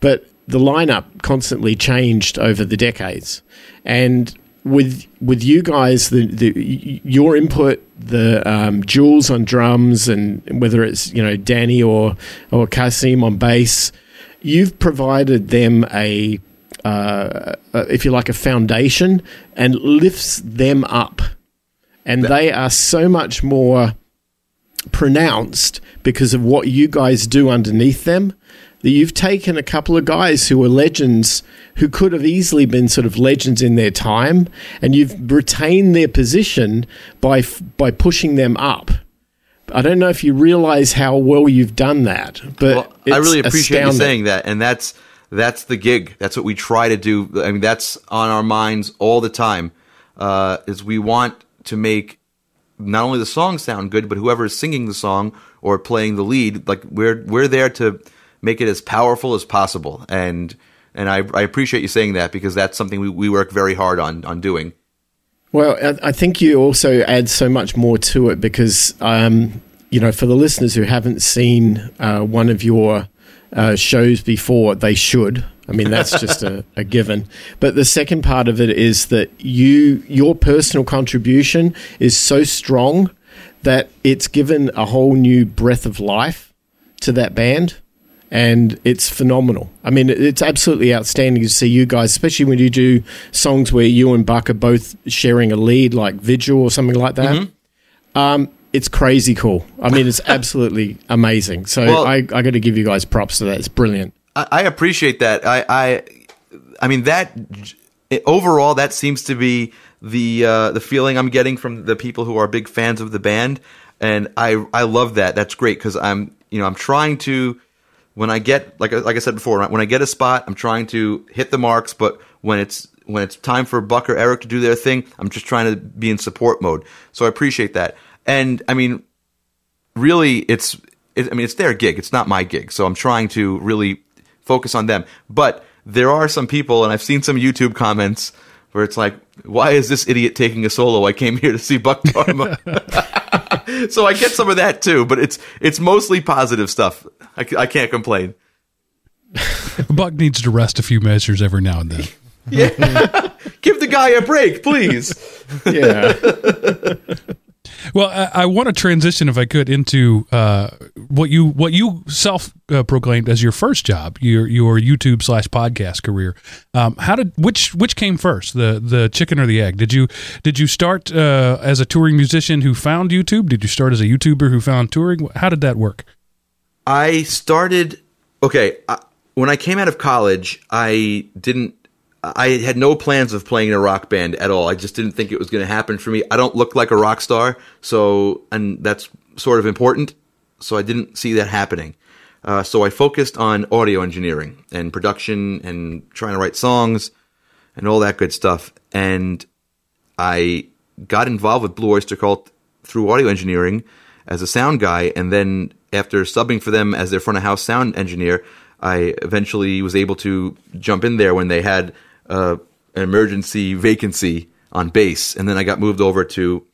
S3: but the lineup constantly changed over the decades, and with with you guys, the, the your input, the um, Jules on drums, and whether it's you know Danny or or Kasim on bass, you've provided them a uh, if you like a foundation and lifts them up, and they are so much more pronounced because of what you guys do underneath them that you've taken a couple of guys who were legends who could have easily been sort of legends in their time and you've retained their position by f- by pushing them up. I don't know if you realize how well you've done that, but
S4: Well, I really appreciate you saying that, and that's that's the gig. That's what we try to do. I mean, that's on our minds all the time. Uh, is we want to make not only the song sound good, but whoever is singing the song or playing the lead, like we're we're there to make it as powerful as possible. And and I, I appreciate you saying that because that's something we, we work very hard on on doing.
S3: Well, I, think you also add so much more to it because, um, you know, for the listeners who haven't seen uh, one of your uh, shows before, they should. I mean, that's just a, a given. But the second part of it is that you, your personal contribution is so strong that it's given a whole new breath of life to that band and it's phenomenal. I mean, it's absolutely outstanding to see you guys, especially when you do songs where you and Buck are both sharing a lead, like Vigil or something like that. Um, it's crazy cool. I mean, it's absolutely amazing. So
S4: Well-
S3: I, I got to give you guys props to that. It's brilliant.
S4: I, I appreciate that. I, I, I mean that overall, that seems to be the uh, the feeling I'm getting from the people who are big fans of the band, and I I love that. That's great because I'm you know I'm trying to when I get like like I said before when I get a spot I'm trying to hit the marks, but when it's when it's time for Buck or Eric to do their thing, I'm just trying to be in support mode. So I appreciate that, and I mean really it's it, I mean it's their gig. It's not my gig. So I'm trying to really focus on them. But there are some people and I've seen some YouTube comments where it's like, why is this idiot taking a solo? I came here to see Buck Dharma. so I get some of that too, but it's it's mostly positive stuff. I can't complain.
S1: Buck needs to rest a few measures every now and then. yeah.
S4: Give the guy a break, please.
S3: Yeah.
S1: Well, I, I want to transition, if I could, into uh, what you what you self uh, proclaimed as your first job, your your YouTube slash podcast career. Um, how did which which came first, the the chicken or the egg? Did you did you start uh, as a touring musician who found YouTube? Did you start as a YouTuber who found touring? How did that work?
S4: I started okay. I, when I came out of college, I didn't. I had no plans of playing in a rock band at all. I just didn't think it was going to happen for me. I don't look like a rock star, so and that's sort of important. So I didn't see that happening. Uh, so I focused on audio engineering and production and trying to write songs and all that good stuff. And I got involved with Blue Oyster Cult through audio engineering as a sound guy, and then after subbing for them as their front of house sound engineer, I eventually was able to jump in there when they had uh, an emergency vacancy on bass, and then I got moved over to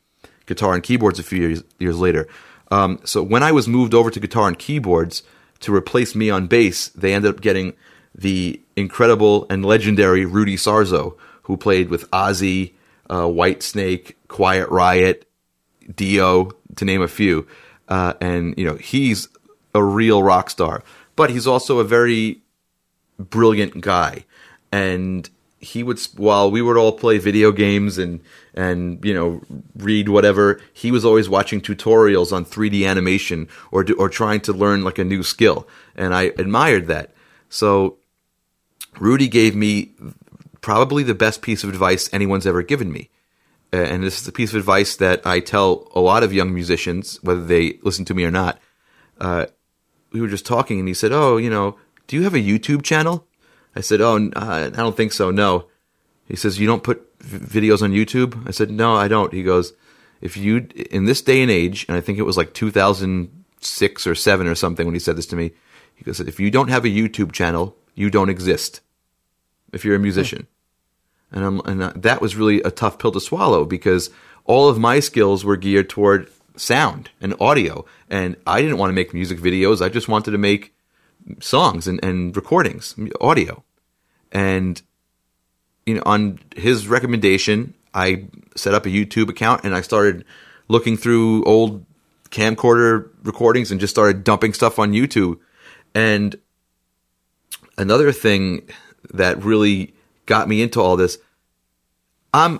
S4: guitar and keyboards a few years, years later. Um, so when I was moved over to guitar and keyboards to replace me on bass, they ended up getting the incredible and legendary Rudy Sarzo, who played with Ozzy, uh, Whitesnake, Quiet Riot, Dio, to name a few. Uh, and you know he's a real rock star, but he's also a very brilliant guy. And he would, while we would all play video games and and you know read whatever, he was always watching tutorials on 3D animation or or trying to learn like a new skill, and I admired that. So Rudy gave me probably the best piece of advice anyone's ever given me. And this is a piece of advice that I tell a lot of young musicians, whether they listen to me or not. Uh, we were just talking, and he said, "Oh, you know, do you have a YouTube channel?" I said, "Oh, uh, I don't think so. No." He says, "You don't put v- videos on YouTube?" I said, "No, I don't." He goes, "If you in this day and age, and I think it was like 2006 or seven or something when he said this to me, he goes, if you don't have a YouTube channel, you don't exist. If you're a musician." And, I'm, and that was really a tough pill to swallow because all of my skills were geared toward sound and audio. And I didn't want to make music videos. I just wanted to make songs and, and recordings, audio. And, you know, on his recommendation, I set up a YouTube account and I started looking through old camcorder recordings and just started dumping stuff on YouTube. And another thing that really got me into all this. I'm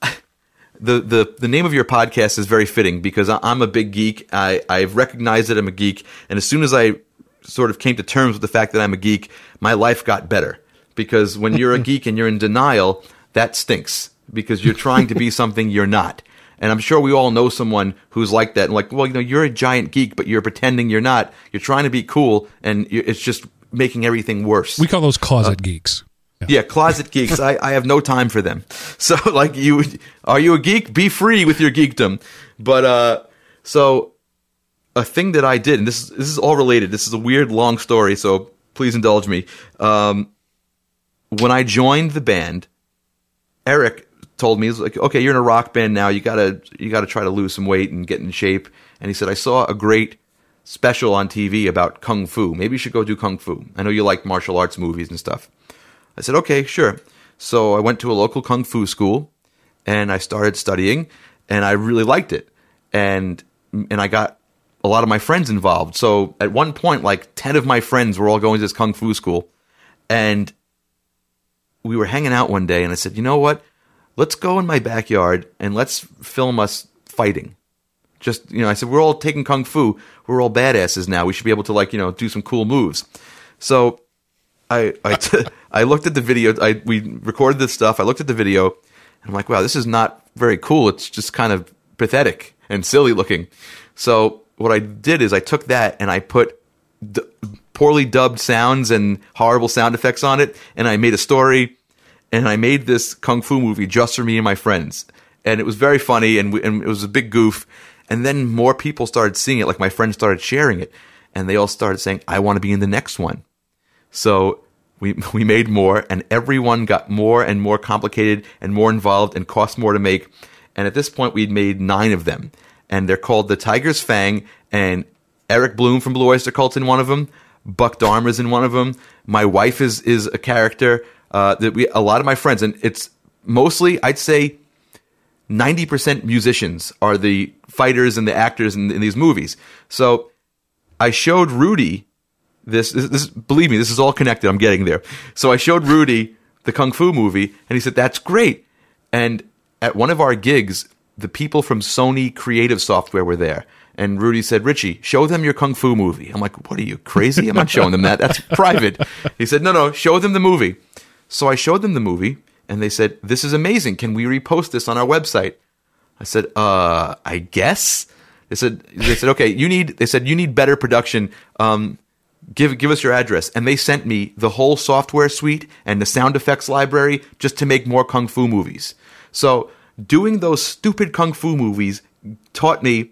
S4: the the the name of your podcast is very fitting because I'm a big geek. I I've recognized that I'm a geek, and as soon as I sort of came to terms with the fact that I'm a geek, my life got better. Because when you're a geek and you're in denial, that stinks because you're trying to be something you're not. And I'm sure we all know someone who's like that. And like, well, you know, you're a giant geek, but you're pretending you're not. You're trying to be cool, and it's just making everything worse.
S1: We call those closet uh, geeks.
S4: Yeah. closet geeks. I, I have no time for them. So like you are you a geek? Be free with your geekdom. But uh so a thing that I did, and this is this is all related. This is a weird long story, so please indulge me. Um when I joined the band, Eric told me, he's like, okay, you're in a rock band now. You gotta you gotta try to lose some weight and get in shape. And he said, I saw a great special on TV about kung fu. Maybe you should go do kung fu. I know you like martial arts movies and stuff. I said, okay, sure. So I went to a local kung fu school and I started studying and I really liked it. And, and I got a lot of my friends involved. So at one point, like 10 of my friends were all going to this kung fu school. And we were hanging out one day and I said, you know what? Let's go in my backyard and let's film us fighting. Just, you know, I said, we're all taking kung fu. We're all badasses now. We should be able to, like, you know, do some cool moves. So I I, t- I looked at the video. I we recorded this stuff. I looked at the video, and I'm like, wow, this is not very cool. It's just kind of pathetic and silly looking. So what I did is I took that and I put d- poorly dubbed sounds and horrible sound effects on it, and I made a story, and I made this kung fu movie just for me and my friends, and it was very funny, and, we, and it was a big goof. And then more people started seeing it, like my friends started sharing it, and they all started saying, "I want to be in the next one." So we we made more, and everyone got more and more complicated and more involved and cost more to make. And at this point, we'd made nine of them, and they're called the Tiger's Fang. And Eric Bloom from Blue Oyster Cult in one of them. Buck Dharma's in one of them. My wife is is a character. Uh, that we a lot of my friends, and it's mostly I'd say ninety percent musicians are the fighters and the actors in, in these movies. So I showed Rudy this, this, this, believe me, this is all connected. I'm getting there. So I showed Rudy the Kung Fu movie, and he said, That's great. And at one of our gigs, the people from Sony Creative Software were there. And Rudy said, Richie, show them your Kung Fu movie. I'm like, What are you, crazy? I'm not showing them that. That's private. He said, No, no, show them the movie. So I showed them the movie, and they said, "This is amazing. Can we repost this on our website?" I said, "Uh, I guess." They said, "They said, okay, you need." They said, "You need better production. Um, give give us your address." And they sent me the whole software suite and the sound effects library just to make more kung fu movies. So doing those stupid kung fu movies taught me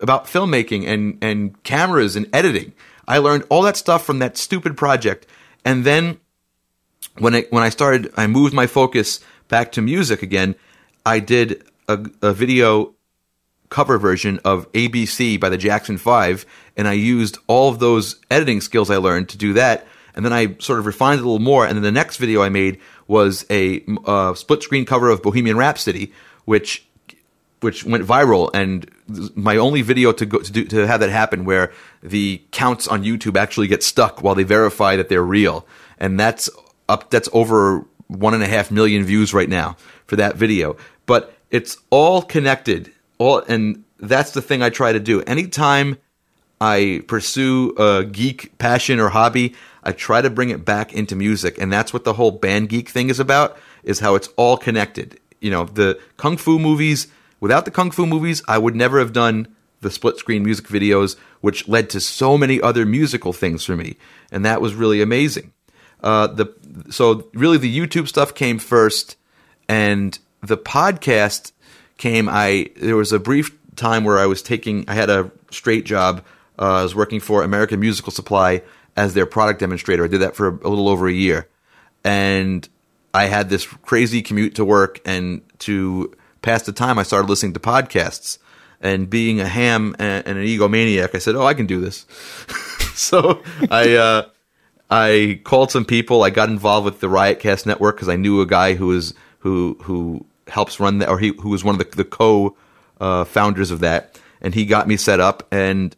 S4: about filmmaking and and cameras and editing. I learned all that stuff from that stupid project, and then when I when I started, I moved my focus back to music again. I did a, a video cover version of ABC by the Jackson Five, and I used all of those editing skills I learned to do that. And then I sort of refined it a little more. And then the next video I made was a uh, split screen cover of Bohemian Rhapsody, which which went viral. And my only video to go to do to have that happen, where the counts on YouTube actually get stuck while they verify that they're real, and that's up. That's over one and a half million views right now for that video. But it's all connected. All and that's the thing I try to do. Anytime I pursue a geek passion or hobby, I try to bring it back into music, and that's what the whole band geek thing is about. Is how it's all connected. You know, the kung fu movies. Without the kung fu movies, I would never have done the split screen music videos, which led to so many other musical things for me, and that was really amazing. Uh, the so really the YouTube stuff came first, and the podcast came. I there was a brief time where I was taking. I had a straight job. Uh, I was working for American Musical Supply as their product demonstrator. I did that for a, little over a year, and I had this crazy commute to work, and to pass the time, I started listening to podcasts. And being a ham and, an egomaniac, I said, "Oh, I can do this." so I uh, I called some people. I got involved with the Riotcast network because I knew a guy who was who who helps run that, or he who was one of the, the co uh, founders of that, and he got me set up, and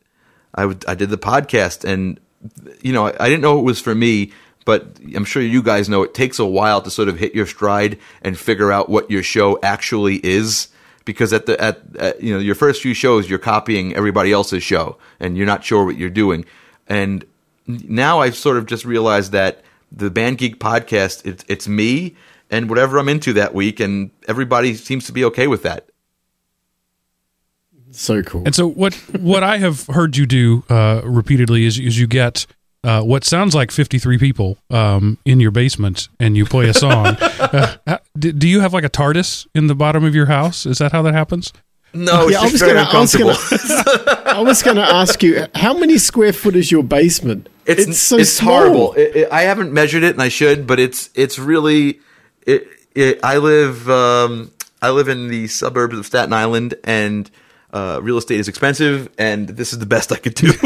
S4: I would I did the podcast, and you know I, didn't know it was for me, but I'm sure you guys know it takes a while to sort of hit your stride and figure out what your show actually is. Because at the at, at you know your first few shows, you're copying everybody else's show, and you're not sure what you're doing. And now I've sort of just realized that the Band Geek podcast, it's, it's me and whatever I'm into that week, and everybody seems to be okay with that.
S3: So cool.
S1: And so what what I have heard you do uh, repeatedly is, is you get uh, what sounds like 53 people um, in your basement and you play a song. uh, do, do you have like a TARDIS in the bottom of your house? Is that how that happens?
S4: No,
S3: Yeah, I
S4: it's
S3: was
S4: just very
S3: gonna- I was
S4: uncomfortable.
S3: gonna- I was going to ask you, how many square foot is your basement?
S4: it's
S3: so
S4: it's
S3: small.
S4: horrible. It, it, I haven't measured it, and I should, but it's it's really. It, it, I live um, I live in the suburbs of Staten Island, and uh, real estate is expensive, and this is the best I could do.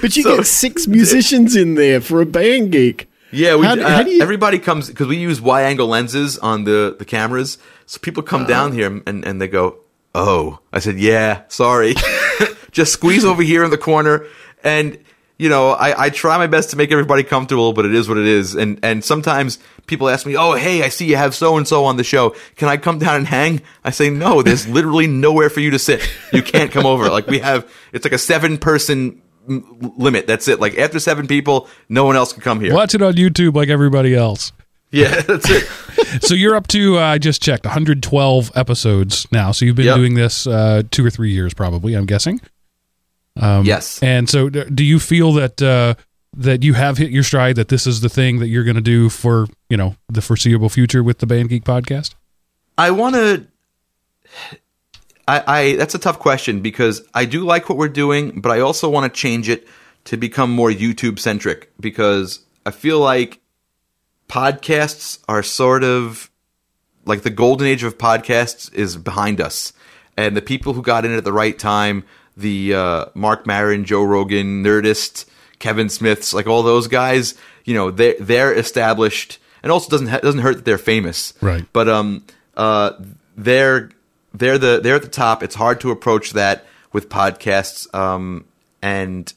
S3: But you
S4: So-
S3: get six musicians in there for a band geek.
S4: Yeah, we,
S3: How
S4: uh,
S3: how do you-
S4: everybody comes because we use wide angle lenses on the, the cameras. So people come
S3: Uh-huh.
S4: down here and, and they go, "Oh," I said, "Yeah, sorry." Just squeeze over here in the corner, and you know, I, I try my best to make everybody comfortable, but it is what it is. And and sometimes people ask me, "Oh, hey, I see you have so and so on the show. Can I come down and hang?" I say, "No, there's literally nowhere for you to sit. You can't come over. Like we have, it's like a seven person." limit that's it like after seven people no one else can come here
S1: Watch it on YouTube like everybody else.
S4: yeah, that's it.
S1: So you're up to uh, I just checked 112 episodes now. So you've been
S4: Yep.
S1: doing this uh, two or three years probably. I'm guessing. Um,
S4: yes.
S1: And so, do you feel that uh, that you have hit your stride? That this is the thing that you're going to do for you know the foreseeable future with the Band Geek podcast?
S4: I want to. I, I that's a tough question because I do like what we're doing, but I also want to change it to become more YouTube centric because I feel like podcasts are sort of like the golden age of podcasts is behind us, and the people who got in at the right time, the uh, Marc Maron, Joe Rogan, Nerdist, Kevin Smiths, like all those guys, you know, they they're established, and also doesn't ha- doesn't hurt that they're famous,
S1: Right.
S4: But um, uh, they're they're the they're at the top. It's hard to approach that with podcasts, um, and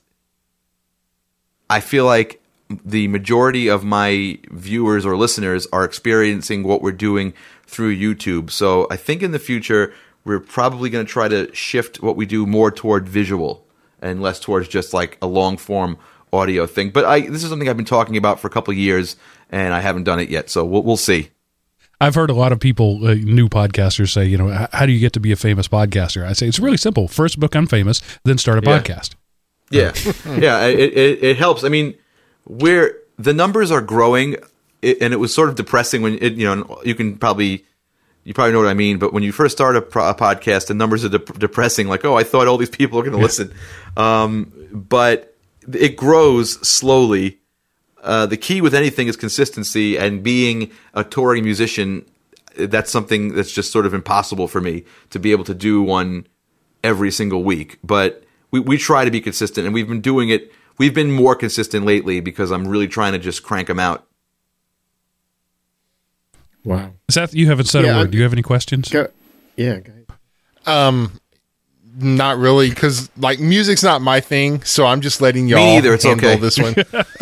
S4: I feel like the majority of my viewers or listeners are experiencing what we're doing through YouTube. So I think in the future we're probably going to try to shift what we do more toward visual and less towards just like a long form audio thing. But I this is something I've been talking about for a couple of years, and I haven't done it yet. So we'll we'll see.
S1: I've heard a lot of people, uh, new podcasters, say, you know, how do you get to be a famous podcaster? I say it's really simple. First book famous, then start a
S4: Yeah.
S1: podcast.
S4: Yeah, yeah, it, it it helps. I mean, where the numbers are growing, and it was sort of depressing when it, you know you can probably you probably know what I mean. But when you first start a, pro- a podcast, the numbers are dep depressing. Like, oh, I thought all these people are going to listen, um, but it grows slowly. Uh, the key with anything is consistency, and being a touring musician, that's something that's just sort of impossible for me to be able to do one every single week. But we, we try to be consistent, and we've been doing it. We've been more consistent lately because I'm really trying to just crank them out.
S3: Wow.
S1: Seth, you haven't said
S3: Yeah,
S1: a word. Do you have any questions?
S3: Go. Yeah. Go.
S2: Um, not really, because like music's not my thing. So I'm just letting y'all
S4: neither, it's
S2: handle
S4: okay.
S2: this one.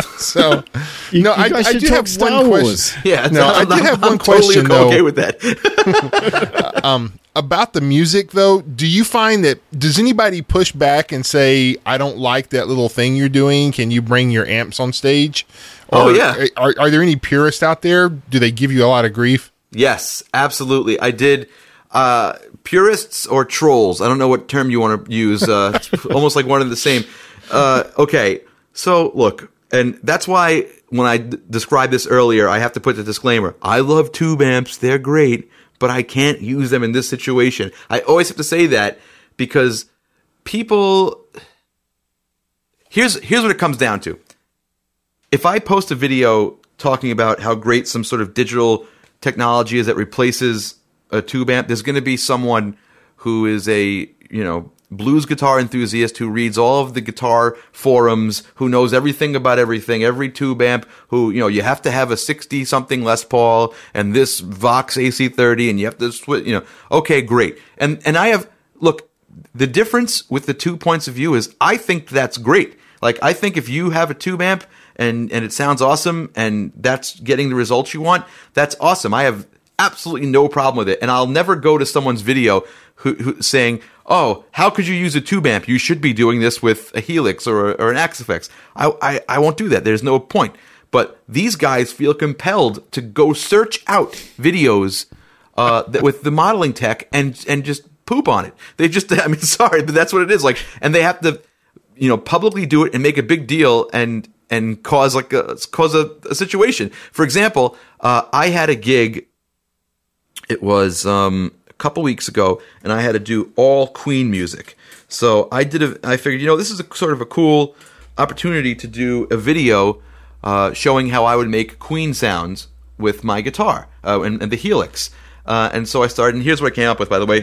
S2: so
S3: You,
S2: no,
S3: you
S2: I,
S3: guys
S2: I
S3: should
S2: do
S3: talk
S2: have
S3: Star
S2: one
S3: Wars.
S2: question.
S4: Yeah,
S2: No, I
S4: I'm-
S2: have
S4: I'm
S2: one
S4: totally
S2: question,
S4: okay
S2: though.
S4: with that.
S2: about the music though do you find that does anybody push back and say i don't like that little thing you're doing can you bring your amps on stage
S4: Oh,
S2: Or
S4: yeah.
S2: are, are there any purists out there do they give you a lot of grief
S4: Yes, absolutely. I did. Uh, purists or trolls? I don't know what term you want to use. Uh, it's almost like one and the same. Uh, okay, so look, and that's why when I d- described this earlier, I have to put the disclaimer. I love tube amps; they're great, but I can't use them in this situation. I always have to say that because people. Here's here's what it comes down to if I post a video talking about how great some sort of digital technology is that replaces a tube amp, there's going to be someone who is a, you know, blues guitar enthusiast who reads all of the guitar forums, who knows everything about everything, every tube amp, who, you know, you have to have a 60 something Les Paul and this Vox AC30 and you have to switch, you know, okay, great. And, and I have, look, the difference with the two points of view is I think that's great. Like I think if you have a tube amp and and it sounds awesome and that's getting the results you want, that's awesome. I have absolutely no problem with it, and I'll never go to someone's video who, who saying, "Oh, how could you use a tube amp? You should be doing this with a Helix or or an Axe-Fx." I I, I won't do that. There's no point. But these guys feel compelled to go search out videos uh, that, with the modeling tech and and just poop on it. They just, I mean, sorry, but that's what it is. Like, and they have to, you know, publicly do it and make a big deal and and cause like a cause a, a situation. For example, uh, I had a gig. It was um, a couple weeks ago, and I had to do all Queen music. So I did. A, I figured, you know, this is a sort of a cool opportunity to do a video uh, showing how I would make Queen sounds with my guitar uh, and, and the Helix. Uh, and so I started, and here's what I came up with, by the way.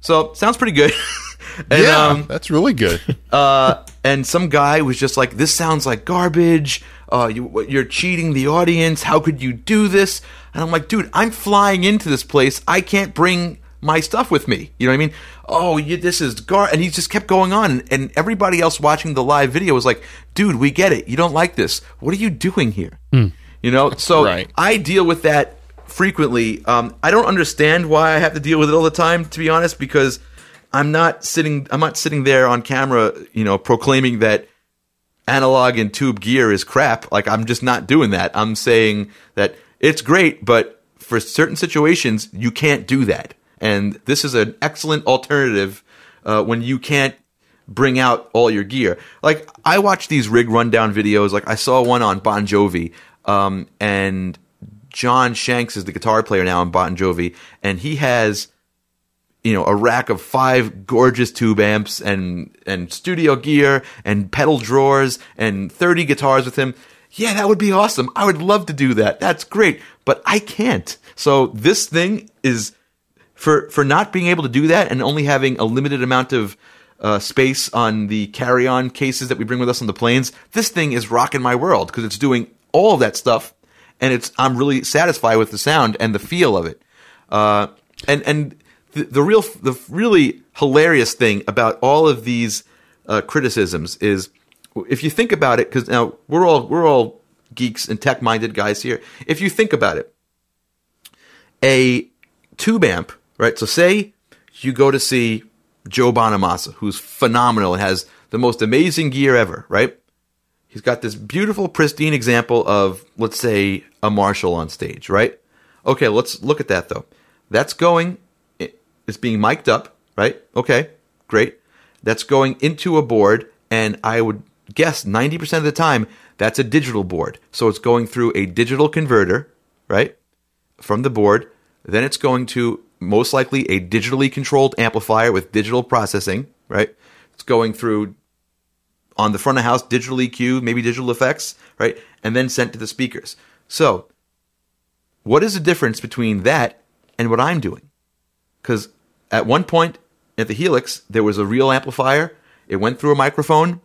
S4: So sounds pretty good. and,
S2: yeah
S4: um,
S2: that's really good
S4: uh, and some guy was just like, "This sounds like garbage. Uh, you, you're cheating the audience. How could you do this?" And I'm like, "Dude, I'm flying into this place. I can't bring my stuff with me. You know what I mean? Oh, you, this is gar." And he just kept going on, and, and everybody else watching the live video was like, "Dude, we get it. You don't like this. What are you doing here?" You know. So
S2: Right.
S4: I deal with that frequently. Um, I don't understand why I have to deal with it all the time, to be honest, because I'm not sitting. I'm not sitting there on camera, you know, proclaiming that analog and tube gear is crap. Like I'm just not doing that. I'm saying that it's great, but for certain situations, you can't do that. And this is an excellent alternative uh, when you can't bring out all your gear. Like I watch these rig rundown videos. Like I saw one on Bon Jovi, um, and John Shanks is the guitar player now on Bon Jovi, and he has you know a rack of five gorgeous tube amps and and studio gear and pedal drawers and 30 guitars with him. Yeah that would be awesome. I would love to do that. That's great. But i can't. So this thing is for for not being able to do that and only having a limited amount of uh, space on the carry-on cases that we bring with us on the planes this thing is rocking my world because it's doing all of that stuff and it's i'm really satisfied with the sound and the feel of it. Uh, and and the, the real the really hilarious thing about all of these uh, criticisms is if you think about it because now we're all we're all geeks and tech minded guys here. If you think about it a tube amp right? So say you go to see Joe Bonamassa, who's phenomenal has the most amazing gear ever, right? He's got this beautiful, pristine example of, let's say, a Marshall on stage, right? Okay, let's look at that though. That's going, it's being mic'd up, right? Okay, great. That's going into a board, and I would guess 90% of the time that's a digital board. So it's going through a digital converter, right? From the board. Then it's going to most likely a digitally controlled amplifier with digital processing, right? It's going through on the front of house digital EQ, maybe digital effects, right? And then sent to the speakers. So, what is the difference between that and what I'm doing? Because at one point at the Helix, there was a real amplifier. It went through a microphone,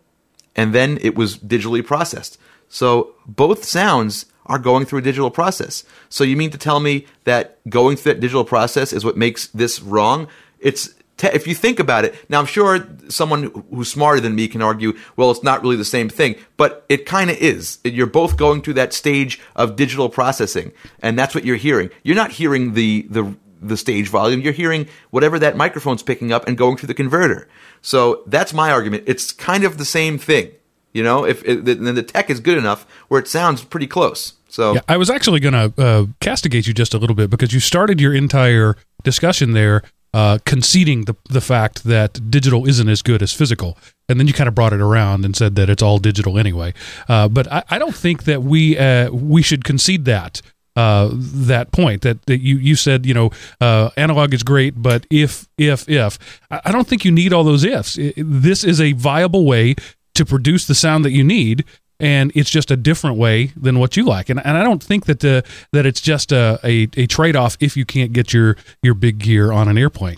S4: and then it was digitally processed. So both sounds are going through a digital process. So you mean to tell me that going through that digital process is what makes this wrong? It's te- if you think about it. Now I'm sure someone who's smarter than me can argue, well, it's not really the same thing, but it kind of is. You're both going through that stage of digital processing, and that's what you're hearing. You're not hearing the the the stage volume. You're hearing whatever that microphone's picking up and going through the converter. So that's my argument. It's kind of the same thing. You know, if it, then the tech is good enough where it sounds pretty close. So
S1: Yeah, I was actually going to uh, castigate you just a little bit because you started your entire discussion there uh, conceding the the fact that digital isn't as good as physical, and then you kind of brought it around and said that it's all digital anyway. Uh, but I, I don't think that we uh, we should concede that uh, that point that, that you you said you know uh, analog is great, but if if if I I don't think you need all those ifs. This is a viable way to produce the sound that you need and it's just a different way than what you like and, and i don't think that the that it's just a, a, a trade-off if you can't get your your big gear on an airplane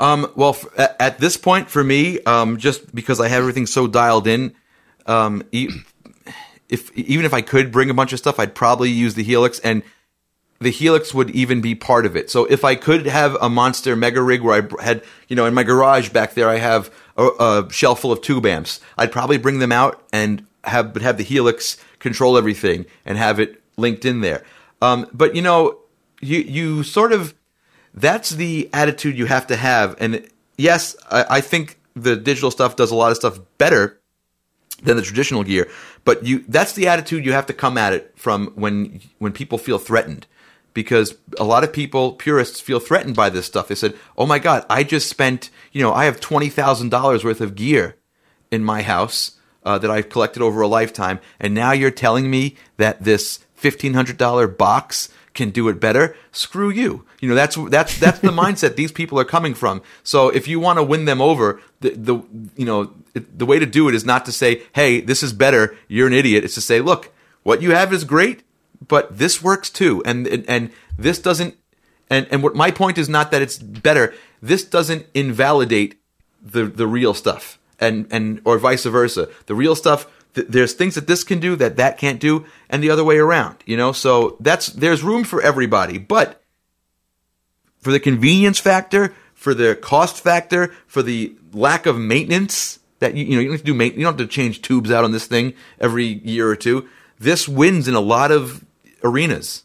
S4: Um, well, f- at, at this point for me, um, just because I have everything so dialed in, um, e- if even if I could bring a bunch of stuff, I'd probably use the Helix, and the Helix would even be part of it. So if I could have a monster mega rig where I had, you know, in my garage back there, I have a, a shelf full of tube amps. I'd probably bring them out and have, but have the Helix control everything and have it linked in there. Um, but you know, you you sort of that's the attitude you have to have. And yes, I, I think the digital stuff does a lot of stuff better than the traditional gear, but you that's the attitude you have to come at it from when when people feel threatened. Because a lot of people, purists, feel threatened by this stuff. They said, "Oh my God, I just spent, you know, I have twenty thousand dollars worth of gear in my house uh, that I've collected over a lifetime, and now you're telling me that this fifteen hundred dollar box can do it better? Screw you! You know that's that's that's the mindset these people are coming from. So if you want to win them over, the the you know the way to do it is not to say, "Hey, this is better. You're an idiot." It's to say, "Look, what you have is great, but this works too, and and, and this doesn't." And and what my point is not that it's better. This doesn't invalidate the the real stuff and and or vice versa. The real stuff th- there's things that this can do that that can't do and the other way around you know? So that's there's room for everybody but for the convenience factor for the cost factor for the lack of maintenance that you, you know you don't have to do ma- you don't have to change tubes out on this thing every year or two. This wins in a lot of arenas.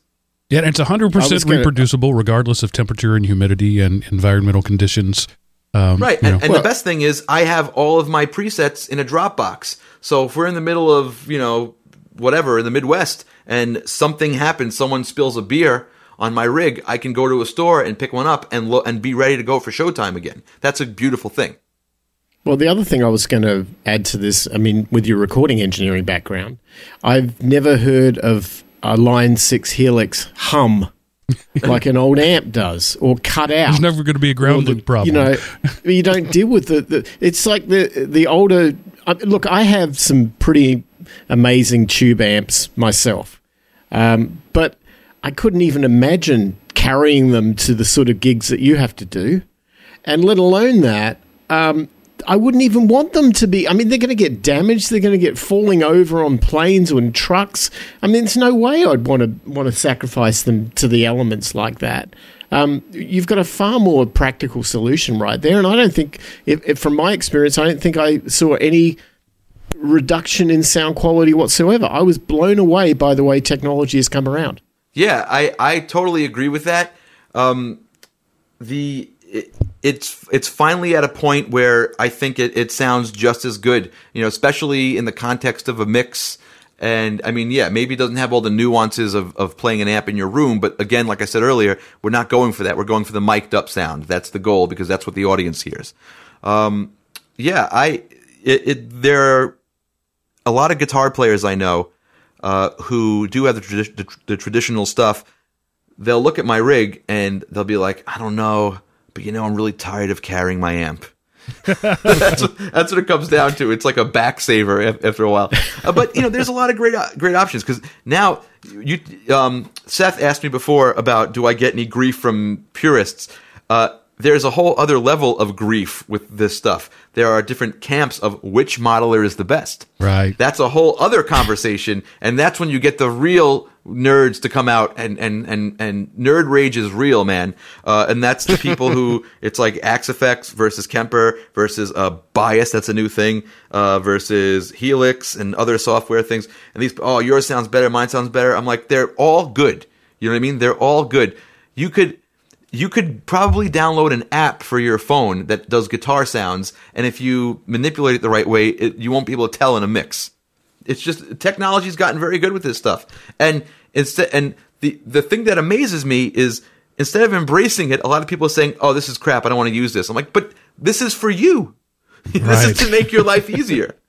S1: Yeah and it's 100%
S3: gonna-
S1: reproducible regardless of temperature and humidity and environmental conditions um,
S4: Right,
S1: you
S4: and,
S1: know.
S4: and the best thing is I have all of my presets in a Dropbox. So if we're in the middle of you know whatever in the Midwest and something happens, someone spills a beer on my rig, I can go to a store and pick one up and lo- and be ready to go for showtime again. That's a beautiful thing.
S3: Well, the other thing I was going to add to this, I mean, with your recording engineering background, I've never heard of a Line 6 Helix hum like an old amp does or cut out.
S1: there's never going to be a ground loop problem
S3: You know, you don't deal with the, the. It's like the the older. I, look, I have some pretty amazing tube amps myself, um, but I couldn't even imagine carrying them to the sort of gigs that you have to do, and let alone that. Um, I wouldn't even want them to be. I mean, they're going to get damaged. They're going to get falling over on planes or in trucks. I mean, there's no way I'd want to want to sacrifice them to the elements like that. Um, you've got a far more practical solution right there, and I don't think, if, if from my experience, I don't think I saw any reduction in sound quality whatsoever. I was blown away by the way technology has come around.
S4: Yeah, I, I totally agree with that. Um, the it, it's it's finally at a point where I think it, it sounds just as good, you know, especially in the context of a mix. And I mean, yeah, maybe it doesn't have all the nuances of, of playing an amp in your room, but again, like I said earlier, we're not going for that. We're going for the mic'd up sound. That's the goal because that's what the audience hears. Um, yeah, I it, it there are a lot of guitar players I know uh, who do have the, tradi- the, the traditional stuff. They'll look at my rig and they'll be like, I don't know, but you know, I'm really tired of carrying my amp. that's what, that's what it comes down to. It's like a back saver after a while. Uh, but you know, there's a lot of great uh, great options because now you um, Seth asked me before about do I get any grief from purists. Uh, there's a whole other level of grief with this stuff. There are different camps of which modeler is the best.
S1: Right.
S4: That's a whole other conversation, and that's when you get the real nerds to come out and and and and nerd rage is real, man. Uh, and that's the people who it's like Axe-Fx versus Kemper versus uh, Bias. That's a new thing. Uh, versus Helix and other software things. And these, oh, yours sounds better, mine sounds better. I'm like, they're all good. You know what I mean? They're all good. You could you could probably download an app for your phone that does guitar sounds, and if you manipulate it the right way, it, you won't be able to tell in a mix. It's just technology's gotten very good with this stuff, and instead, and the the thing that amazes me is instead of embracing it, a lot of people are saying, "Oh, this is crap. I don't want to use this." I'm like, "But this is for you. this
S1: Right.
S4: is to make your life easier."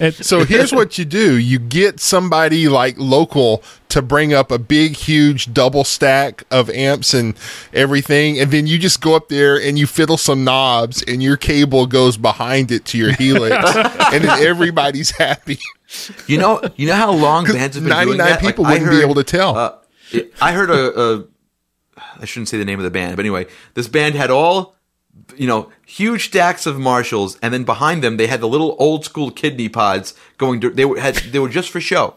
S1: And-
S2: So here's what you do: you get somebody like local to bring up a big, huge double stack of amps and everything, and then you just go up there and you fiddle some knobs, and your cable goes behind it to your Helix, and then everybody's happy.
S4: You know, you know how long bands have been doing
S2: 99
S4: that.
S2: people
S4: I
S2: wouldn't be able to tell.
S4: Uh, I heard a, a. I shouldn't say the name of the band, but anyway, this band had all, you know, huge stacks of Marshalls, and then behind them they had the little old school kidney pods going. To, they were had they were just for show.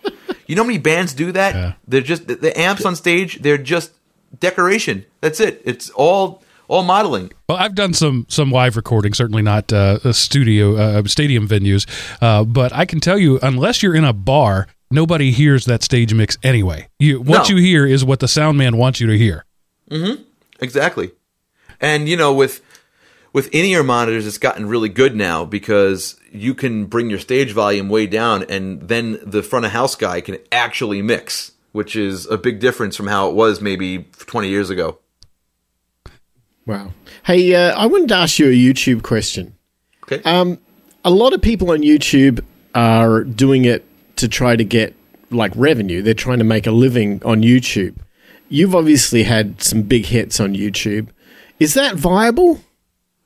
S4: You know how many bands do that?
S1: Yeah.
S4: They're just the, the amps on stage. They're just decoration. That's it. It's all all modeling.
S1: Well, I've done some some live recording, certainly not uh, a studio uh, stadium venues, uh, but I can tell you, unless you're in a bar, nobody hears that stage mix anyway. You what
S4: No.
S1: you hear is what the sound man wants you to hear.
S4: Exactly. And you know, with with in-ear monitors, it's gotten really good now because you can bring your stage volume way down, and then the front of house guy can actually mix, which is a big difference from how it was maybe 20 years ago.
S3: Wow. Hey, uh, I wanted to ask you a YouTube question.
S4: Okay.
S3: Um, a lot of people on YouTube are doing it to try to get like revenue. They're trying to make a living on YouTube. You've obviously had some big hits on YouTube. Is that viable?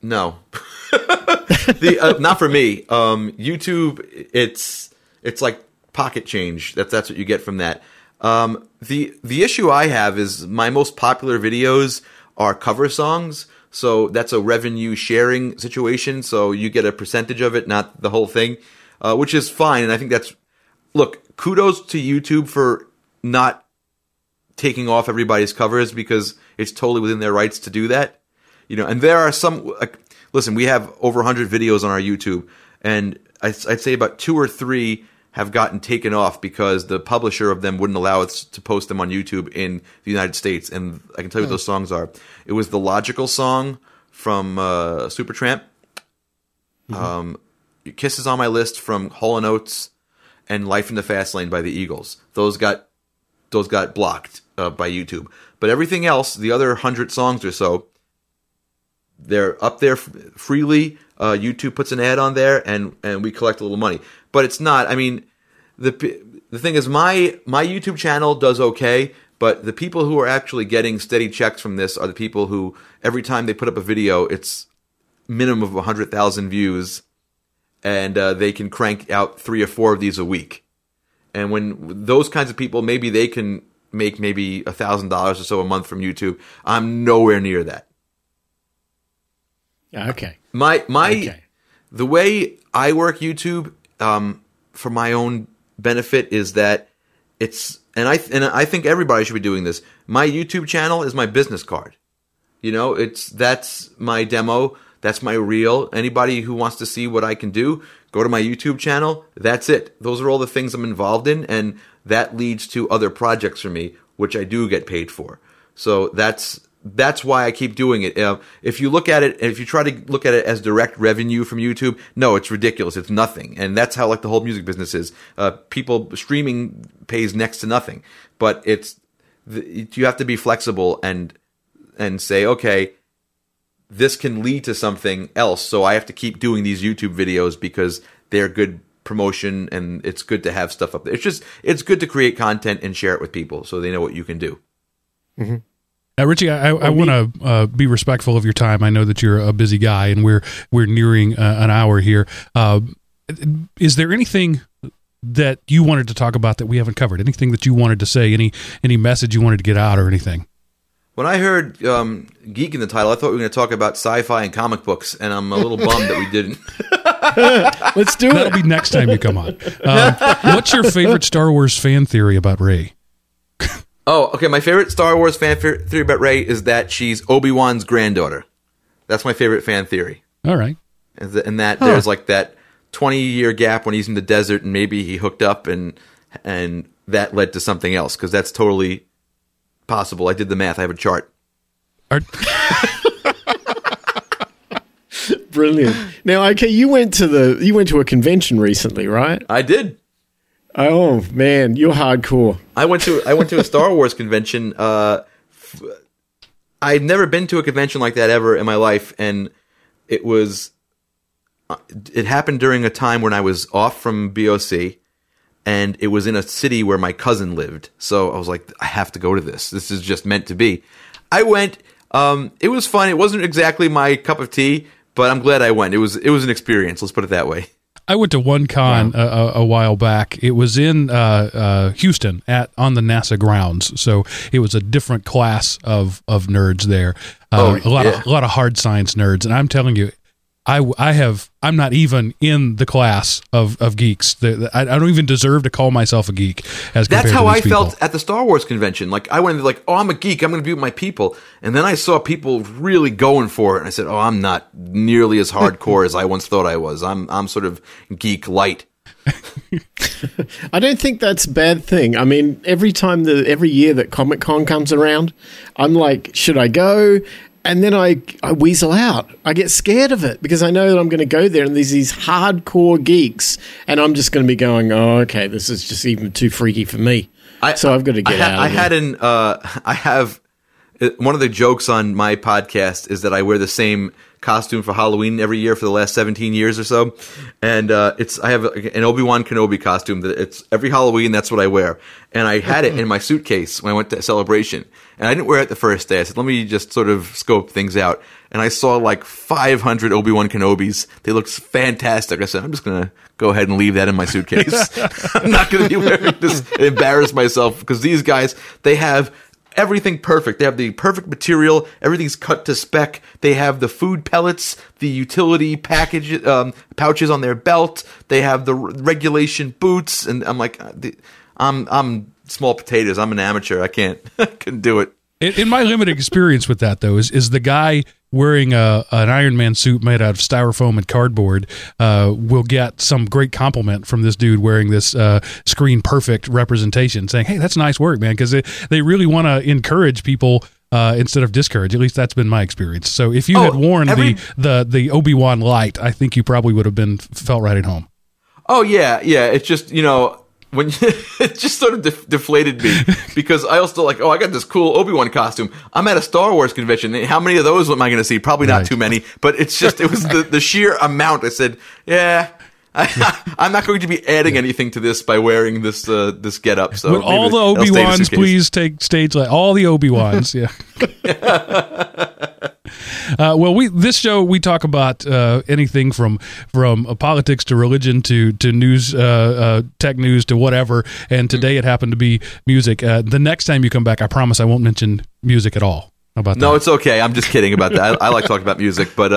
S4: No, the uh, not for me. Um, YouTube, it's it's like pocket change. That's that's what you get from that. Um, the the issue I have is my most popular videos are cover songs, so that's a revenue sharing situation. So you get a percentage of it, not the whole thing, uh, which is fine. And I think that's look. Kudos to YouTube for not taking off everybody's covers because it's totally within their rights to do that you know and there are some like listen we have over 100 videos on our youtube and I'd, I'd say about two or three have gotten taken off because the publisher of them wouldn't allow us to post them on youtube in the united states. And i can tell you what those songs are. It was the logical song from uh, supertramp. Um, kisses on my list from hall and oates and life in the fast lane by the eagles. Those got those got blocked uh, by youtube. But everything else the other 100 songs or so they're up there f- freely. Uh, YouTube puts an ad on there, and and we collect a little money. But it's not. I mean, the the thing is, my my YouTube channel does okay, but the people who are actually getting steady checks from this are the people who every time they put up a video, it's minimum of hundred thousand views, and uh, they can crank out three or four of these a week. And when those kinds of people, maybe they can make maybe a thousand dollars or so a month from YouTube. I'm nowhere near that.
S3: Okay.
S4: My my
S3: Okay.
S4: the way I work YouTube um, for my own benefit is that it's and I and I think everybody should be doing this. My YouTube channel is my business card. You know, it's that's my demo, that's my reel. Anybody who wants to see what I can do, go to my YouTube channel. That's it. Those are all the things I'm involved in and that leads to other projects for me which I do get paid for. So that's that's why I keep doing it. Uh, if you look at it, if you try to look at it as direct revenue from YouTube, no, it's ridiculous. It's nothing, and that's how like the whole music business is. Uh, people streaming pays next to nothing, but it's you have to be flexible and and say, okay, this can lead to something else. So I have to keep doing these YouTube videos because they're good promotion and it's good to have stuff up there. It's just it's good to create content and share it with people so they know what you can do.
S1: Mm-hmm. Uh, Richie, I, I, I want to uh, be respectful of your time. I know that you're a busy guy, and we're we're nearing uh, an hour here. Uh, is there anything that you wanted to talk about that we haven't covered? Anything that you wanted to say? Any any message you wanted to get out, or anything?
S4: When I heard um, "geek" in the title, I thought we were going to talk about sci-fi and comic books, and I'm a little bummed that we didn't.
S3: Let's do
S1: it. That'll be next time you come on. Um, what's your favorite Star Wars fan theory about Rey?
S4: Oh, okay. My favorite Star Wars fan theory about Rey is that she's Obi Wan's granddaughter. That's my favorite fan theory.
S1: All right.
S4: And, th- and that huh. there's like that 20 year gap when he's in the desert and maybe he hooked up and and that led to something else because that's totally possible. I did the math. I have a chart. Are-
S3: Brilliant. Now, okay, you went to the you went to a convention recently, right?
S4: I did.
S3: Oh man, you're hardcore.
S4: I went to I went to a Star Wars convention. Uh, f- I'd never been to a convention like that ever in my life, and it was uh, it happened during a time when I was off from BOC, and it was in a city where my cousin lived. So I was like, I have to go to this. This is just meant to be. I went. Um, it was fun. It wasn't exactly my cup of tea, but I'm glad I went. It was it was an experience. Let's put it that way.
S1: I went to one con wow. a, a, while back. It was in uh, uh, Houston at on the NASA grounds, so it was a different class of of nerds there. Uh, oh, a lot yeah. of a lot of hard science nerds, and I'm telling you, I, I have I'm not even in the class of, of geeks. The, the, I, I, don't even deserve to call myself a geek. As
S4: that's how I
S1: people.
S4: felt at the Star Wars convention. Like I went like, oh, I'm a geek. I'm going to be with my people, and then I saw people really going for it, and I said, oh, I'm not nearly as hardcore as I once thought I was. I'm I'm sort of geek light.
S3: I don't think that's a bad thing. I mean, every time the every year that Comic Con comes around, I'm like, should I go? And then I, I weasel out. I get scared of it because I know that I'm going to go there and there's these hardcore geeks, and I'm just going to be going, oh, okay, this is just even too freaky for me. I, so I've got to get
S4: I,
S3: out.
S4: I had an, uh, I have uh, one of the jokes on my podcast is that I wear the same costume for Halloween every year for the last 17 years or so. And uh, it's I have an Obi Wan Kenobi costume that it's every Halloween that's what I wear. And I had it in my suitcase when I went to celebration. And I didn't wear it the first day. I said, let me just sort of scope things out. And I saw like 500 Obi Wan Kenobis. They looked fantastic. I said, I'm just gonna go ahead and leave that in my suitcase. I'm not gonna be wearing this and embarrass myself because these guys they have everything perfect. They have the perfect material. Everything's cut to spec. They have the food pellets, the utility package um, pouches on their belt. They have the regulation boots, and I'm like, uh, I'm I'm small potatoes. I'm an amateur. I can't couldn't do it.
S1: In, in my limited experience with that, though, is is the guy wearing a, an Iron Man suit made out of styrofoam and cardboard uh, will get some great compliment from this dude wearing this uh, screen perfect representation, saying, "Hey, that's nice work, man," because they, they really want to encourage people. Uh, instead of discourage, at least that's been my experience. So if you oh, had worn every- the the the Obi Wan light, I think you probably would have been felt right at home.
S4: Oh yeah, yeah. It's just you know when it just sort of def- deflated me because I also like, oh, I got this cool Obi Wan costume. I'm at a Star Wars convention. How many of those am I going to see? Probably not right. too many. But it's just it was the, the sheer amount. I said, yeah. I, am not going to be adding anything to this by wearing this uh, this get up. So
S1: all the Obi Wans, please take stage light. All the Obi Wans, yeah. Uh, well, we this show we talk about uh, anything from from uh, politics to religion to to news, uh, uh, tech news to whatever. And today it happened to be music. Uh, the next time you come back, I promise I won't mention music at all. How about
S4: no,
S1: that?
S4: it's okay. I'm just kidding about that. I, I like talking about music, but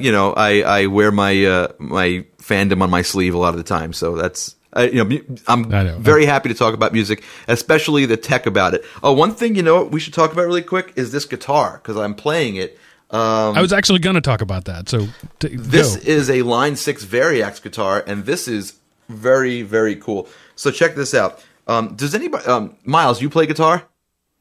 S4: you know, I I wear my my fandom on my sleeve a lot of the time, so that's uh, you know, I'm very happy to talk about music, especially the tech about it. Oh, one thing you know we should talk about really quick is this guitar because I'm playing it.
S1: Um, I was actually going to talk about that. So
S4: t- this go. is a Line Six Variax guitar, and this is very very cool. So check this out. Um, does anybody, um, Miles, you play guitar?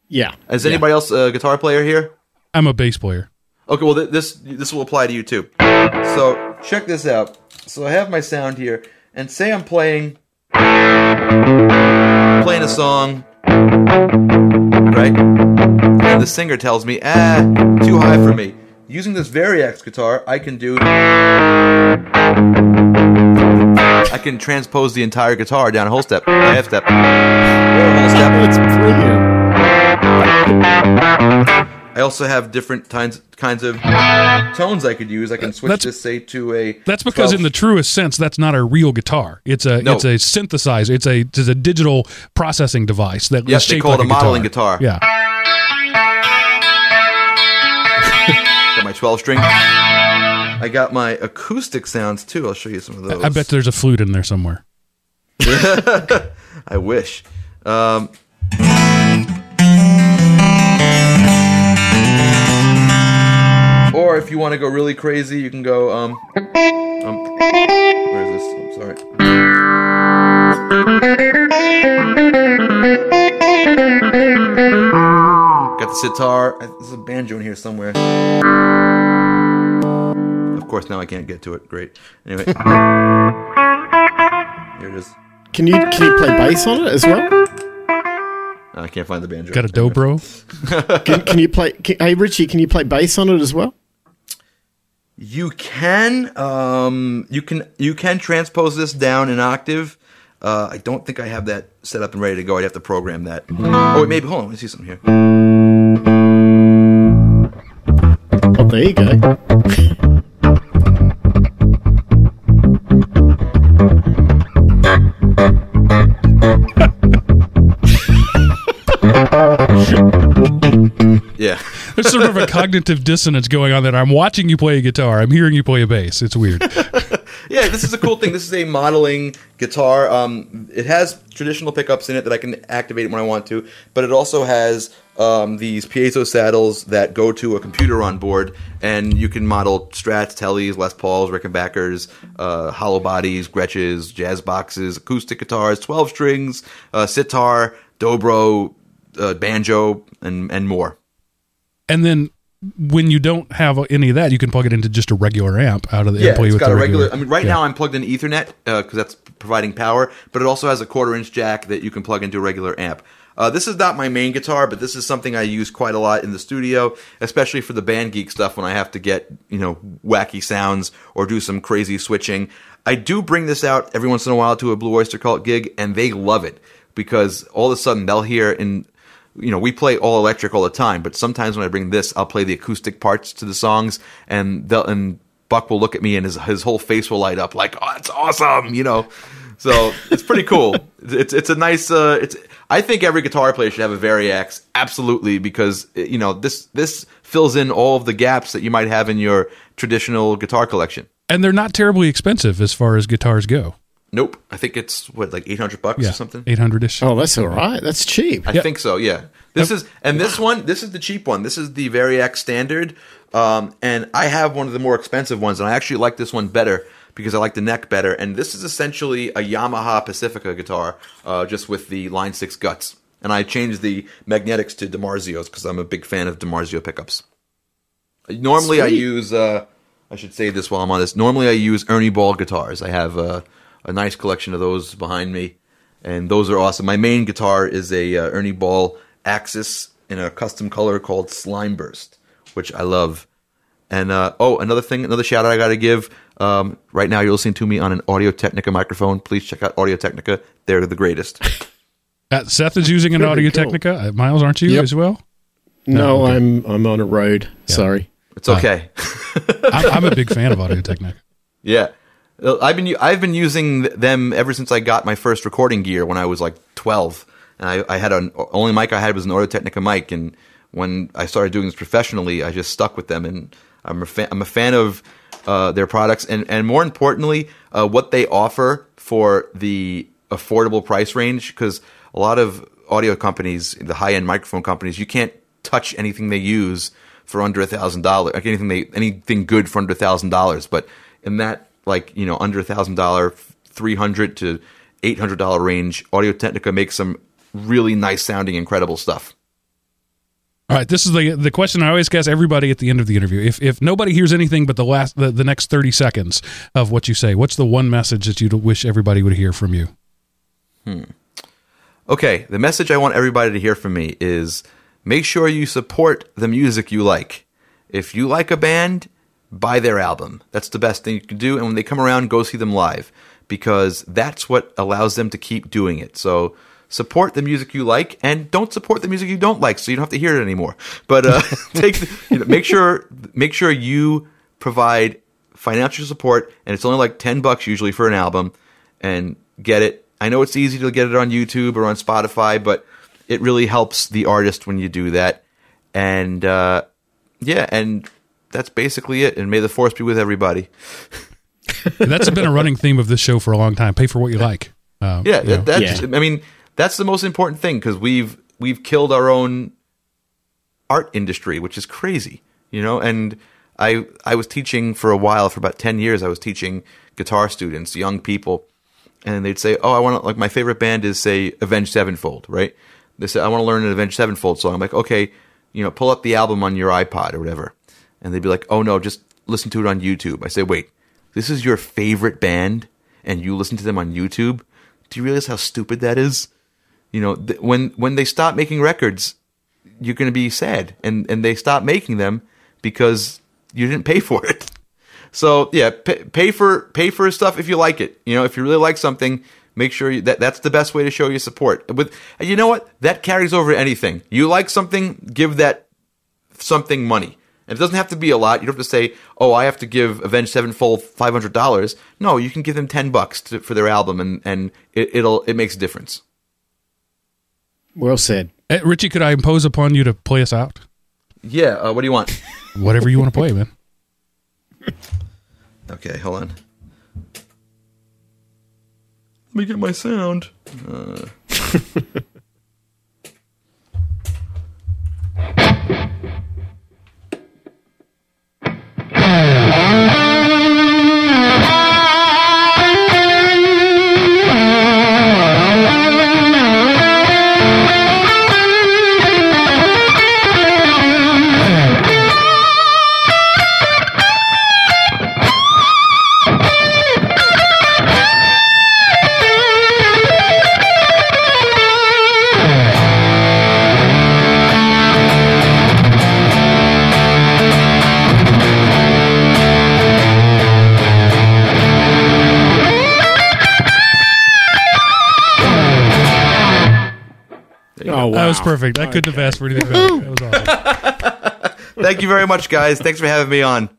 S3: Yeah.
S4: Is
S3: Yeah.
S4: anybody else a guitar player here?
S1: I'm a bass player.
S4: Okay, well th- this this will apply to you too. So check this out. So I have my sound here, and say I'm playing playing a song, right? And the singer tells me, ah, too high for me. Using this Variax guitar, I can do. I can transpose the entire guitar down a whole step, a half step, or a whole step.
S3: It's brilliant.
S4: I also have different kinds kinds of tones I could use. I can switch
S1: That's-
S4: this, say, to a.
S1: That's because,
S4: 12
S1: in the truest sense, that's not a real guitar. It's a
S4: No.
S1: it's a synthesizer. It's a it's a digital processing device that
S4: Yes,
S1: is
S4: they call
S1: like
S4: it a modeling guitar.
S1: Yeah,
S4: got my 12 string. I got my acoustic sounds too. I'll show you some of those.
S1: I bet there's a flute in there somewhere.
S4: I wish. Um, or if you want to go really crazy, you can go. Um, um, where is this? I'm sorry. Got the sitar. There's a banjo in here somewhere. Of course, now I can't get to it. Great. Anyway, here it is.
S3: Can you can you play bass on it as well?
S4: I can't find the banjo.
S1: Got a dobro.
S3: Can, can you play? Can, hey Richie, can you play bass on it as well?
S4: You can, um, you can, you can transpose this down an octave. Uh, I don't think I have that set up and ready to go. I'd have to program that. Oh, wait, maybe. Hold on, let me see something here.
S3: Oh, there you go.
S4: Yeah,
S1: There's sort of a cognitive dissonance going on there. I'm watching you play a guitar. I'm hearing you play a bass. It's weird.
S4: yeah. This is a cool thing. This is a modeling guitar. Um, it has traditional pickups in it that I can activate when I want to, but it also has um, these piezo saddles that go to a computer on board, and you can model Strats, Tellys, Les Pauls, Rickenbackers, uh, hollow bodies, Gretches, jazz boxes, acoustic guitars, twelve strings, uh, sitar, dobro, uh, banjo, and and more.
S1: and then when you don't have any of that, you can plug it into just a regular amp out of the
S4: Yeah, it's
S1: with
S4: got a regular. I mean, right
S1: yeah.
S4: now I'm plugged in Ethernet because that's providing power, but it also has a quarter inch jack that you can plug into a regular amp. Uh, this is not my main guitar, but this is something I use quite a lot in the studio, especially for the band geek stuff when I have to get you know wacky sounds or do some crazy switching. I do bring this out every once in a while to a Blue Oyster Cult gig, and they love it because all of a sudden they'll hear in you know, we play all electric all the time, but sometimes when I bring this, I'll play the acoustic parts to the songs, and they'll and Buck will look at me and his his whole face will light up like, "Oh, it's awesome!" You know, so it's pretty cool. It's it's a nice. Uh, it's I think every guitar player should have a Variax, absolutely, because you know this this fills in all of the gaps that you might have in your traditional guitar collection.
S1: and they're not terribly expensive as far as guitars go.
S4: Nope, I think it's what like eight hundred bucks
S1: Yeah,
S4: or something.
S1: eight hundred ish.
S3: Oh, that's all right. That's cheap.
S4: I think so. Yeah. This is and this one. This is the cheap one. This is the Variax Standard, um, and I have one of the more expensive ones, and I actually like this one better because I like the neck better. And this is essentially a Yamaha Pacifica guitar, uh, just with the Line Six guts. And I changed the magnetics to DiMarzio's because I'm a big fan of DiMarzio pickups. Normally, I use. Uh, I should say this while I'm on this. Normally, I use Ernie Ball guitars. I have uh, a nice collection of those behind me, and those are awesome. My main guitar is a uh, Ernie Ball Axis in a custom color called Slime Burst, which I love. And uh, oh, another thing, another shout out I got to give. Um, right now, you're listening to me on an Audio Technica microphone. Please check out Audio Technica; they're the greatest.
S1: Uh, Seth is using an
S3: Pretty
S1: Audio
S3: cool.
S1: Technica. Uh, Miles, aren't you
S2: Yep.
S1: as well?
S3: No, I'm I'm on a Rode. Sorry.
S4: It's okay.
S1: I'm, I'm a big fan of Audio Technica.
S4: Yeah, I've been I've been using them ever since I got my first recording gear when I was like twelve, and I, I had an only mic I had was an Audio Technica mic, and when I started doing this professionally, I just stuck with them, and I'm a fan, I'm a fan of uh, their products, and and more importantly, uh, what they offer for the affordable price range, because a lot of audio companies, the high end microphone companies, you can't touch anything they use for under a thousand dollars. Like anything they anything good for under a thousand dollars. But in that like you know under a thousand dollar, three hundred to eight hundred dollar range, Audio Technica makes some really nice sounding, incredible stuff.
S1: All right, this is the the question I always ask everybody at the end of the interview. If if nobody hears anything but the last the, the next thirty seconds of what you say, what's the one message that you wish everybody would hear from you? Hmm.
S4: Okay, the message I want everybody to hear from me is make sure you support the music you like. If you like a band, buy their album. That's the best thing you can do. And when they come around, go see them live because that's what allows them to keep doing it. So support the music you like and don't support the music you don't like so you don't have to hear it anymore. But uh, take you know, make sure make sure you provide financial support and it's only like 10 bucks usually for an album and get it. I know it's easy to get it on YouTube or on Spotify, but it really helps the artist when you do that. And uh, yeah, and that's basically it. And may the force be with everybody.
S1: That's been a running theme of this show for a long time. Pay for what you like. Um,
S4: Yeah,
S1: you know.
S4: that, that's.
S3: Yeah.
S4: I mean, that's the most important thing because we've we've killed our own art industry, which is crazy, you know. And I I was teaching for a while, for about ten years. I was teaching guitar students, young people, and they'd say, "Oh, I want to like my favorite band is say Avenged Sevenfold, right?" They said, "I want to learn an Avenged Sevenfold song." I'm like, "Okay, you know, pull up the album on your iPod or whatever," and they'd be like, "Oh no, just listen to it on YouTube." I say, "Wait, this is your favorite band, and you listen to them on YouTube? Do you realize how stupid that is?" you know th- when when they stop making records you're going to be sad. And and they stop making them because you didn't pay for it. So yeah pay, pay for pay for stuff if you like it. You know if you really like something make sure you, that that's the best way to show your support. With you know what? That carries over to anything. You like something give that something money and it doesn't have to be a lot. You don't have to say, "Oh, I have to give Avenged Sevenfold five hundred dollars." No, you can give them ten bucks to, for their album, and and it, it'll it makes a difference.
S3: Well said.
S1: Eh, Richie, could I impose upon you to play us out?
S4: Yeah. Uh, what do you want?
S1: Whatever you want to play, man.
S4: Okay, hold on. Let me get my sound. Uh.
S1: was perfect. I couldn't have asked for anything better. That was awesome.
S4: Thank you very much, guys. Thanks for having me on.